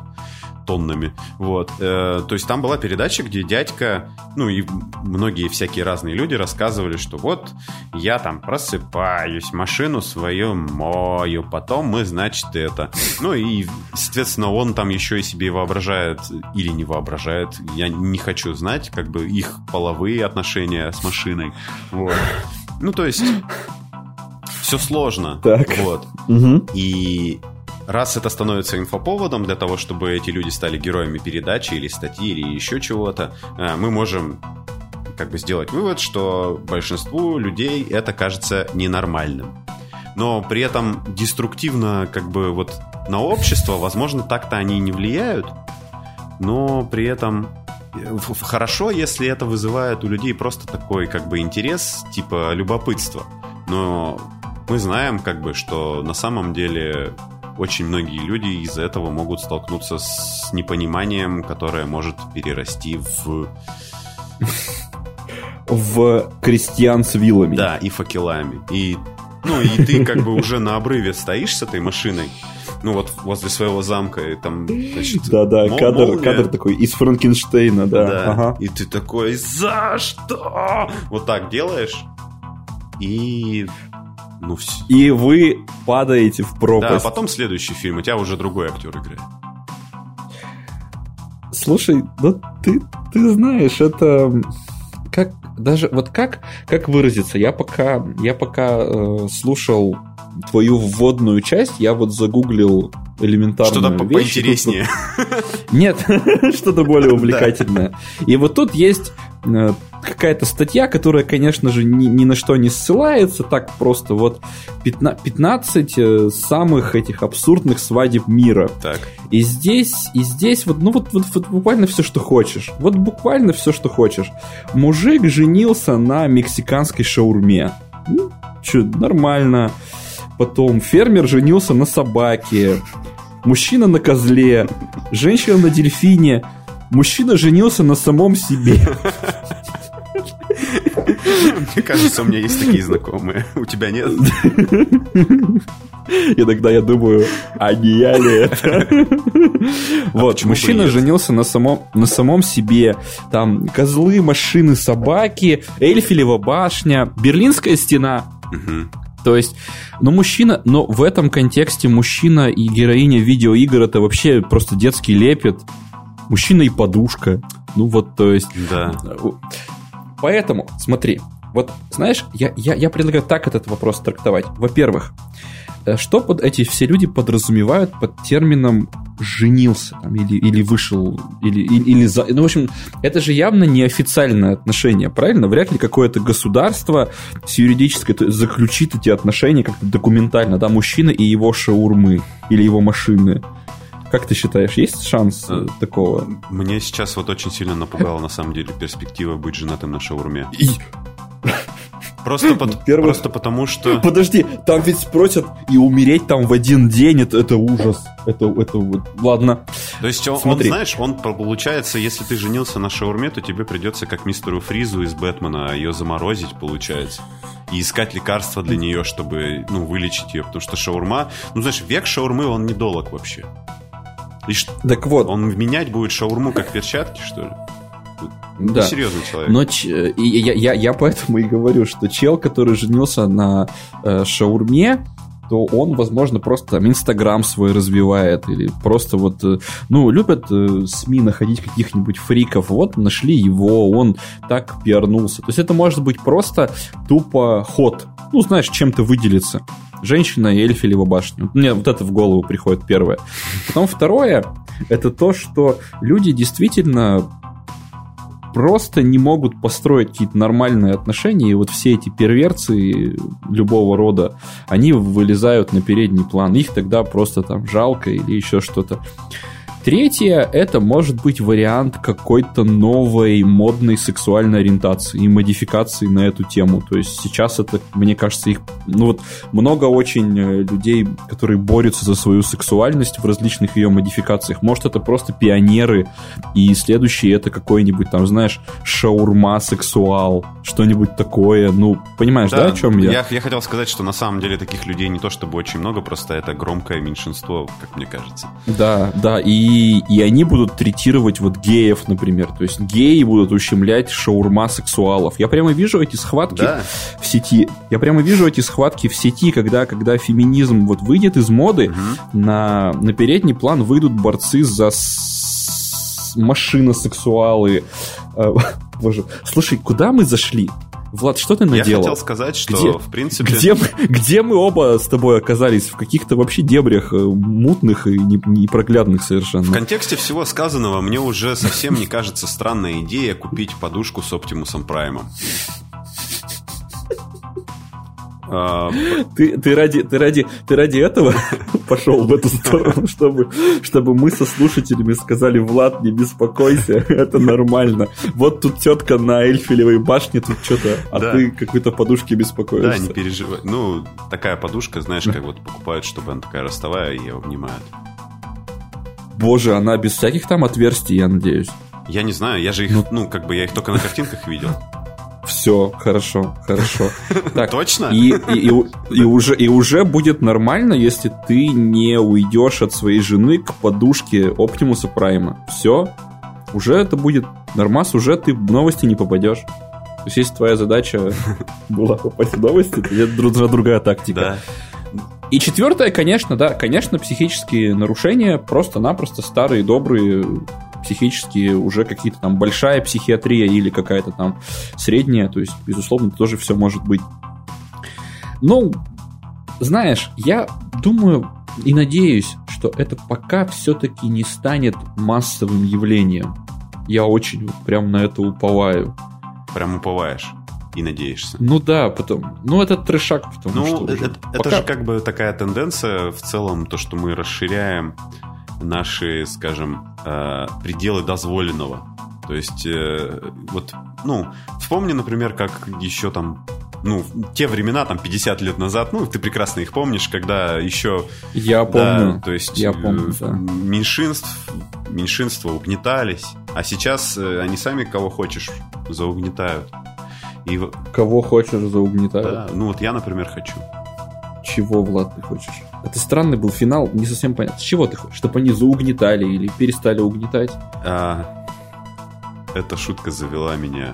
тоннами. Вот. Э, то есть там была передача, где дядька, ну и многие всякие разные люди рассказывали, что вот я там просыпаюсь, машину свою мою, потом мы, значит, это. Ну и, соответственно, он там еще и себе воображает или не воображает. Я не хочу знать, как бы их половые отношения с машиной. Вот. Ну, то есть все сложно. Так. Вот. Угу. И Раз это становится инфоповодом для того, чтобы эти люди стали героями передачи или статьи или еще чего-то, э, мы можем как бы сделать вывод, что большинству людей это кажется ненормальным. Но при этом деструктивно как бы вот на общество, возможно, так-то они не влияют, но при этом э, хорошо, если это вызывает у людей просто такой как бы интерес, типа любопытство. Но мы знаем как бы, что на самом деле очень многие люди из-за этого могут столкнуться с непониманием, которое может перерасти в... В крестьян с вилами. Да, и факелами. И, ну, и ты как бы уже на обрыве стоишь с этой машиной, ну вот возле своего замка, и там, значит... Да-да, кадр, кадр такой из Франкенштейна, да. да. Ага. И ты такой, за что? Вот так делаешь, и ну, все. И вы падаете в пропасть. Да, а потом следующий фильм, у тебя уже другой актер играет. Слушай, ну ты, ты знаешь, это как даже вот как как выразиться? Я пока я пока э, слушал твою вводную часть, я вот загуглил элементарную Что-то вещь, поинтереснее. [LAUGHS] Нет, [LAUGHS] что-то более увлекательное. И вот тут есть какая-то статья, которая, конечно же, ни, ни на что не ссылается, так просто вот 15, 15 э, самых этих абсурдных свадеб мира. Так. И здесь, и здесь вот, ну вот, вот, вот буквально все, что хочешь. Вот буквально все, что хочешь. Мужик женился на мексиканской шаурме. Ну, что, нормально. Потом фермер женился на собаке. Мужчина на козле. Женщина на дельфине. Мужчина женился на самом себе. Мне кажется, у меня есть такие знакомые. У тебя нет? Иногда я думаю, а не я ли это? А вот, мужчина женился на самом, на самом себе. Там козлы, машины, собаки, Эльфилева башня, Берлинская стена. То есть, ну, мужчина, но в этом контексте мужчина и героиня видеоигр это вообще просто детский лепет. Мужчина и подушка. Ну вот, то есть... Да. Поэтому, смотри, вот, знаешь, я, я, я предлагаю так этот вопрос трактовать. Во-первых, э, что под эти все люди подразумевают под термином женился там, или, или вышел, или, или, или за... Ну, в общем, это же явно неофициальное отношение, правильно? Вряд ли какое-то государство с юридической заключит эти отношения как-то документально, да, мужчина и его шаурмы или его машины. Как ты считаешь, есть шанс а, такого? Мне сейчас вот очень сильно напугала, на самом деле, перспектива быть женатым на шаурме. И... Просто, [LAUGHS] под, Первый... просто потому что... Подожди, там ведь спросят и умереть там в один день, это, это ужас. Это, это вот... Ладно. То есть он, Смотри. он, знаешь, он получается, если ты женился на шаурме, то тебе придется как мистеру Фризу из Бэтмена ее заморозить, получается. И искать лекарства для нее, чтобы, ну, вылечить ее. Потому что шаурма... Ну, знаешь, век шаурмы, он недолг вообще. И ш... Так вот. Он менять будет шаурму как перчатки, что ли? Да. Серьезный человек. Но ч... я, я, я поэтому и говорю, что чел, который женился на э, шаурме, то он, возможно, просто там Инстаграм свой развивает, или просто вот, э, ну, любят э, СМИ находить каких-нибудь фриков, вот нашли его, он так пиарнулся. То есть это может быть просто тупо ход, ну, знаешь, чем-то выделиться. Женщина и Эльфилева башня. Мне вот это в голову приходит первое. Потом второе, это то, что люди действительно просто не могут построить какие-то нормальные отношения, и вот все эти перверции любого рода, они вылезают на передний план. Их тогда просто там жалко или еще что-то. Третье, это может быть вариант какой-то новой модной сексуальной ориентации и модификации на эту тему. То есть сейчас это, мне кажется, их, ну вот много очень э, людей, которые борются за свою сексуальность в различных ее модификациях. Может это просто пионеры, и следующий это какой-нибудь там, знаешь, шаурма-сексуал, что-нибудь такое. Ну, понимаешь, да, да о чем я? я? Я хотел сказать, что на самом деле таких людей не то чтобы очень много, просто это громкое меньшинство, как мне кажется. Да, да, и и, они будут третировать вот геев, например. То есть геи будут ущемлять шаурма сексуалов. Я прямо вижу эти схватки да. в сети. Я прямо вижу эти схватки в сети, когда, когда феминизм вот выйдет из моды, угу. на, на передний план выйдут борцы за машиносексуалы. Э, [LAUGHS] боже, слушай, куда мы зашли? Влад, что ты наделал? Я хотел сказать, что где, в принципе... Где мы, где мы оба с тобой оказались? В каких-то вообще дебрях э, мутных и непроглядных совершенно. В контексте всего сказанного мне уже совсем не кажется странная идея купить подушку с Оптимусом Праймом. А, [LAUGHS] ты, ты, ради, ты, ради, ты ради этого [LAUGHS] пошел в эту сторону, чтобы, чтобы мы со слушателями сказали, Влад, не беспокойся, [LAUGHS] это нормально. Вот тут тетка на Эльфелевой башне, тут что-то, а да. ты какой-то подушки беспокоишься. Да, не переживай. Ну, такая подушка, знаешь, как вот покупают, чтобы она такая ростовая, и ее обнимают. Боже, она без всяких там отверстий, я надеюсь. Я не знаю, я же их, ну, ну как бы я их только на картинках видел. Все, хорошо, хорошо. [LAUGHS] Так, Точно? И, и, и, и, уже, и уже будет нормально, если ты не уйдешь от своей жены к подушке Оптимуса Прайма. Все, уже это будет нормас, уже ты в новости не попадешь. То есть, если твоя задача [LAUGHS] была попасть в новости, то это другая тактика. Да. И четвертое, конечно, да, конечно, психические нарушения, просто-напросто старые, добрые психически уже какие-то там большая психиатрия или какая-то там средняя, то есть, безусловно, тоже все может быть. Ну, знаешь, я думаю и надеюсь, что это пока все-таки не станет массовым явлением. Я очень прям на это уповаю. Прям уповаешь и надеешься. Ну да, потом. Ну, это трешак, потому ну, что. Это, пока... это же как бы такая тенденция в целом, то, что мы расширяем наши, скажем, э, пределы дозволенного. То есть, э, вот, ну, вспомни, например, как еще там ну, те времена, там, 50 лет назад, ну, ты прекрасно их помнишь, когда еще... Я помню. Да, то есть, я помню, э, да. меньшинств, меньшинства угнетались, а сейчас они сами кого хочешь заугнетают. И... Кого хочешь заугнетают? Да, ну, вот я, например, хочу. Чего, Влад, ты хочешь? Это странный был финал, не совсем понятно. С чего ты хочешь? Чтобы они заугнетали или перестали угнетать? А, эта шутка завела меня.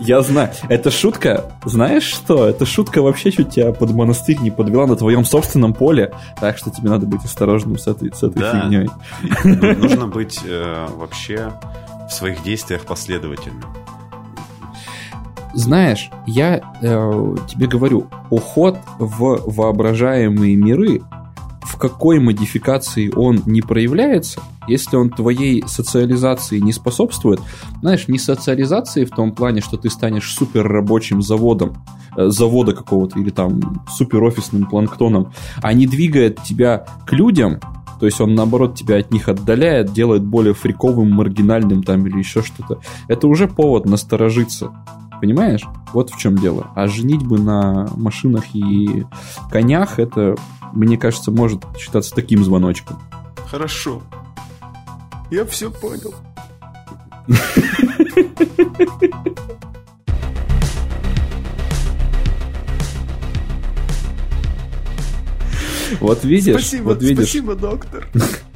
Я знаю. Эта шутка, знаешь что? Эта шутка вообще чуть тебя под монастырь не подвела на твоем собственном поле. Так что тебе надо быть осторожным с этой, с этой да. фигней. Нужно быть э, вообще в своих действиях последовательным. Знаешь, я э, тебе говорю, уход в воображаемые миры, в какой модификации он не проявляется, если он твоей социализации не способствует, знаешь, не социализации в том плане, что ты станешь супер рабочим заводом, э, завода какого-то или там супер офисным планктоном, а не двигает тебя к людям, То есть он, наоборот, тебя от них отдаляет, делает более фриковым, маргинальным там или еще что-то. Это уже повод насторожиться. Понимаешь? Вот в чем дело. А женить бы на машинах и конях, это, мне кажется, может считаться таким звоночком. Хорошо. Я все понял. [LAUGHS] Вот видишь, спасибо, вот видишь. Спасибо, доктор. [LAUGHS]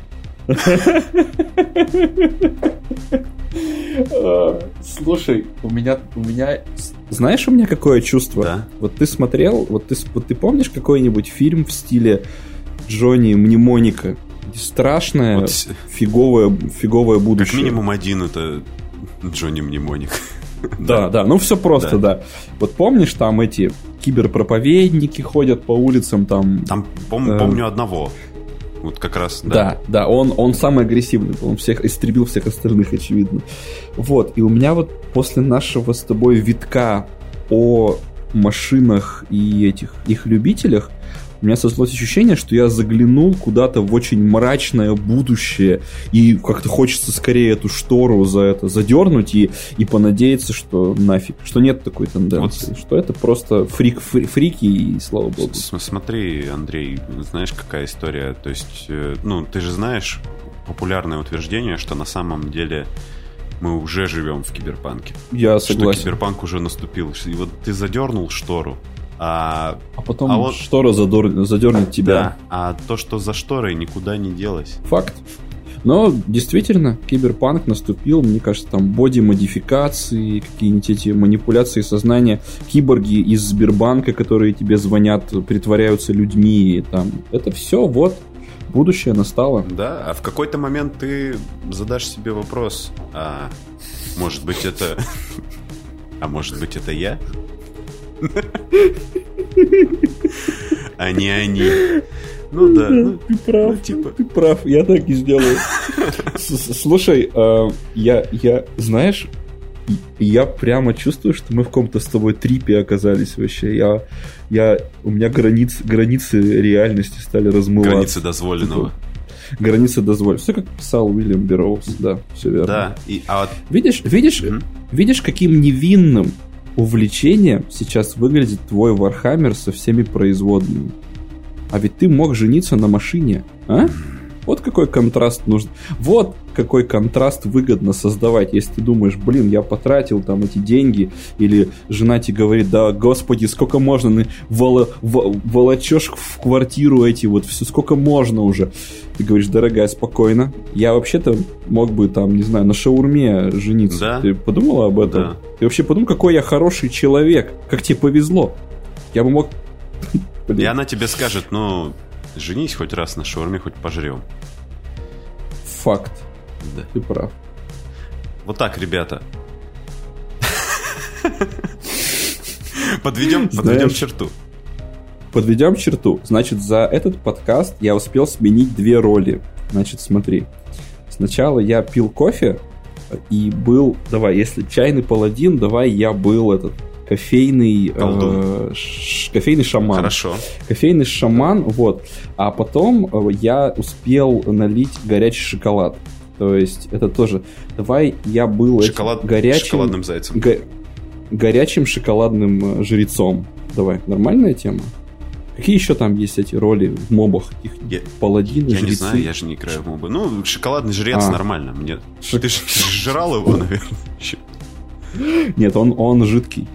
Слушай, у меня, у меня, знаешь, у меня какое чувство? Да. Вот ты смотрел, вот ты, вот ты помнишь какой-нибудь фильм в стиле Джонни Мнемоника? Страшное, вот, фиговое, фиговое будущее. Как минимум один это Джонни Мнемоник. Да, да, ну все просто, да. Вот помнишь, там эти киберпроповедники ходят по улицам, там... Там пом- помню одного. Вот как раз, да. Да, да, он, он самый агрессивный, он всех истребил всех остальных, очевидно. Вот, и у меня вот после нашего с тобой витка о машинах и этих их любителях, у меня создалось ощущение, что я заглянул куда-то в очень мрачное будущее, и как-то хочется скорее эту штору за это задернуть и, и понадеяться, что нафиг, что нет такой тенденции, вот. что это просто фрик, фри, фрики и слава богу. Смотри, Андрей, знаешь, какая история, то есть, э, ну, ты же знаешь популярное утверждение, что на самом деле мы уже живем в киберпанке. Я согласен. Что киберпанк уже наступил. И вот ты задернул штору, а, а потом а вот, штора задор, задернет тебя. Да, а то, что за шторой, никуда не делось. Факт. Но действительно, киберпанк наступил, мне кажется, там боди-модификации, какие-нибудь эти манипуляции сознания, киборги из Сбербанка, которые тебе звонят, притворяются людьми, там, это все, вот, будущее настало. Да, а в какой-то момент ты задашь себе вопрос, а может быть это... [LAUGHS] А может быть это я? А не они. Ну да. Ну, ты прав. Ну, типа. Ты прав, я так и сделаю. Слушай, а, я, я, знаешь, я прямо чувствую, что мы в каком-то с тобой трипе оказались вообще. Я, я, у меня границы, границы реальности стали размываться. Границы дозволенного. Границы дозволенного. Все как писал Уильям Берроуз, да, все верно. Да. И, а... Видишь, видишь, mm-hmm. видишь, каким невинным увлечением сейчас выглядит твой Warhammer со всеми производными. А ведь ты мог жениться на машине, а? Вот какой контраст нужен. Вот какой контраст выгодно создавать, если ты думаешь, блин, я потратил там эти деньги, или жена тебе говорит, да, господи, сколько можно, воло, волочешь в квартиру эти вот, все, сколько можно уже. Ты говоришь, дорогая, спокойно, я вообще-то мог бы там, не знаю, на шаурме жениться. Да? Ты подумала об этом? Да. Ты вообще подумал, какой я хороший человек, как тебе повезло. Я бы мог... И она тебе скажет, ну, женись хоть раз на шаурме, хоть пожрем. Факт. Да. Ты прав. Вот так, ребята. Подведем, подведем черту. Подведем черту. Значит, за этот подкаст я успел сменить две роли. Значит, смотри. Сначала я пил кофе и был... Давай, если чайный паладин, давай я был этот кофейный, э, ш, кофейный шаман. Хорошо. Кофейный шаман, вот. А потом э, я успел налить горячий шоколад. То есть это тоже... Давай я был Шоколад... горячим... Шоколадным зайцем. Го... Горячим шоколадным э, жрецом. Давай, нормальная тема? Какие еще там есть эти роли в мобах? Их я, паладины, Я жрецы? не знаю, я же не играю в мобы. Ну, шоколадный жрец а. нормально. Мне... Ш... Ты же жрал его, [LAUGHS] наверное. Нет, он, он жидкий.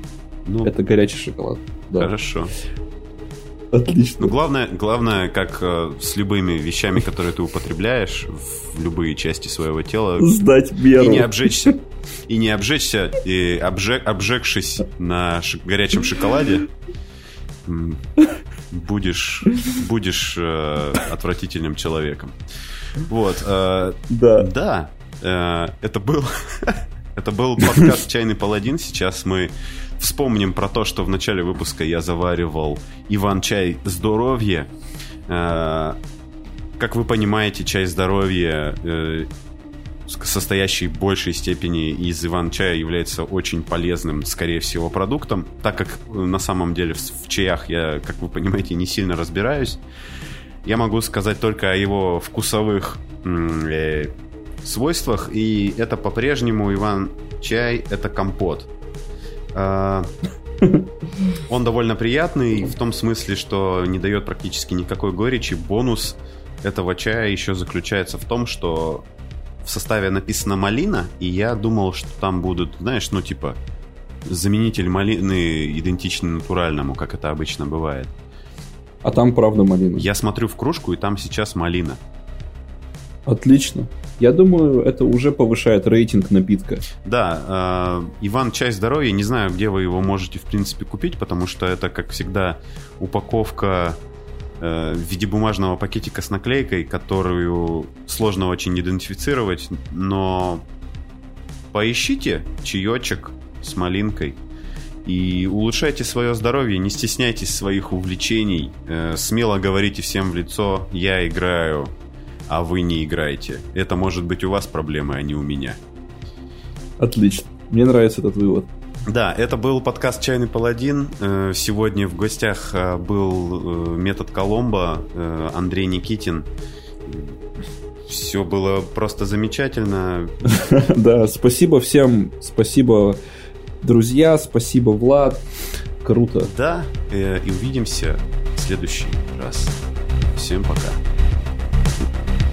Ну, это горячий шоколад. Да. Хорошо. Отлично. Ну, главное, главное, как э, с любыми вещами, которые ты употребляешь в любые части своего тела, сдать меру. И не обжечься. И не обжечься, и обжег, обжегшись на ш- горячем шоколаде, будешь, будешь э, отвратительным человеком. Вот. Э, да. Да. Э, это был, [LAUGHS] это был подкаст «Чайный паладин». Сейчас мы Вспомним про то, что в начале выпуска я заваривал Иван-чай здоровье. Э, как вы понимаете, чай здоровья, э, состоящий в большей степени из иван-чая, является очень полезным, скорее всего, продуктом, так как э, на самом деле в чаях я, как вы понимаете, не сильно разбираюсь. Я могу сказать только о его вкусовых свойствах, и это по-прежнему Иван чай, это компот. А, он довольно приятный в том смысле, что не дает практически никакой горечи. Бонус этого чая еще заключается в том, что в составе написано малина, и я думал, что там будут, знаешь, ну типа заменитель малины идентичный натуральному, как это обычно бывает. А там правда малина. Я смотрю в кружку, и там сейчас малина. Отлично. Я думаю, это уже повышает рейтинг напитка. Да, э, Иван Чай здоровья, не знаю, где вы его можете, в принципе, купить, потому что это, как всегда, упаковка э, в виде бумажного пакетика с наклейкой, которую сложно очень идентифицировать, но поищите чаечек с малинкой и улучшайте свое здоровье, не стесняйтесь своих увлечений, э, смело говорите всем в лицо «я играю а вы не играете. Это может быть у вас проблемы, а не у меня. Отлично. Мне нравится этот вывод. Да, это был подкаст «Чайный паладин». Э, сегодня в гостях э, был э, метод Коломбо, Андрей Никитин. Все было просто замечательно. [LAUGHS] Да, спасибо всем, спасибо, друзья, спасибо, Влад. Круто. Да, и увидимся в следующий раз. Всем пока.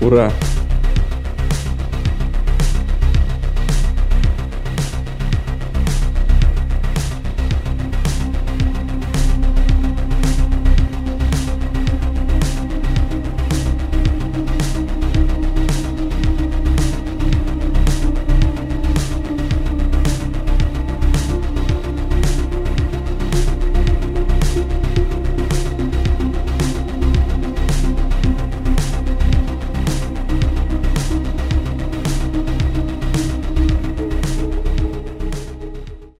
Ура!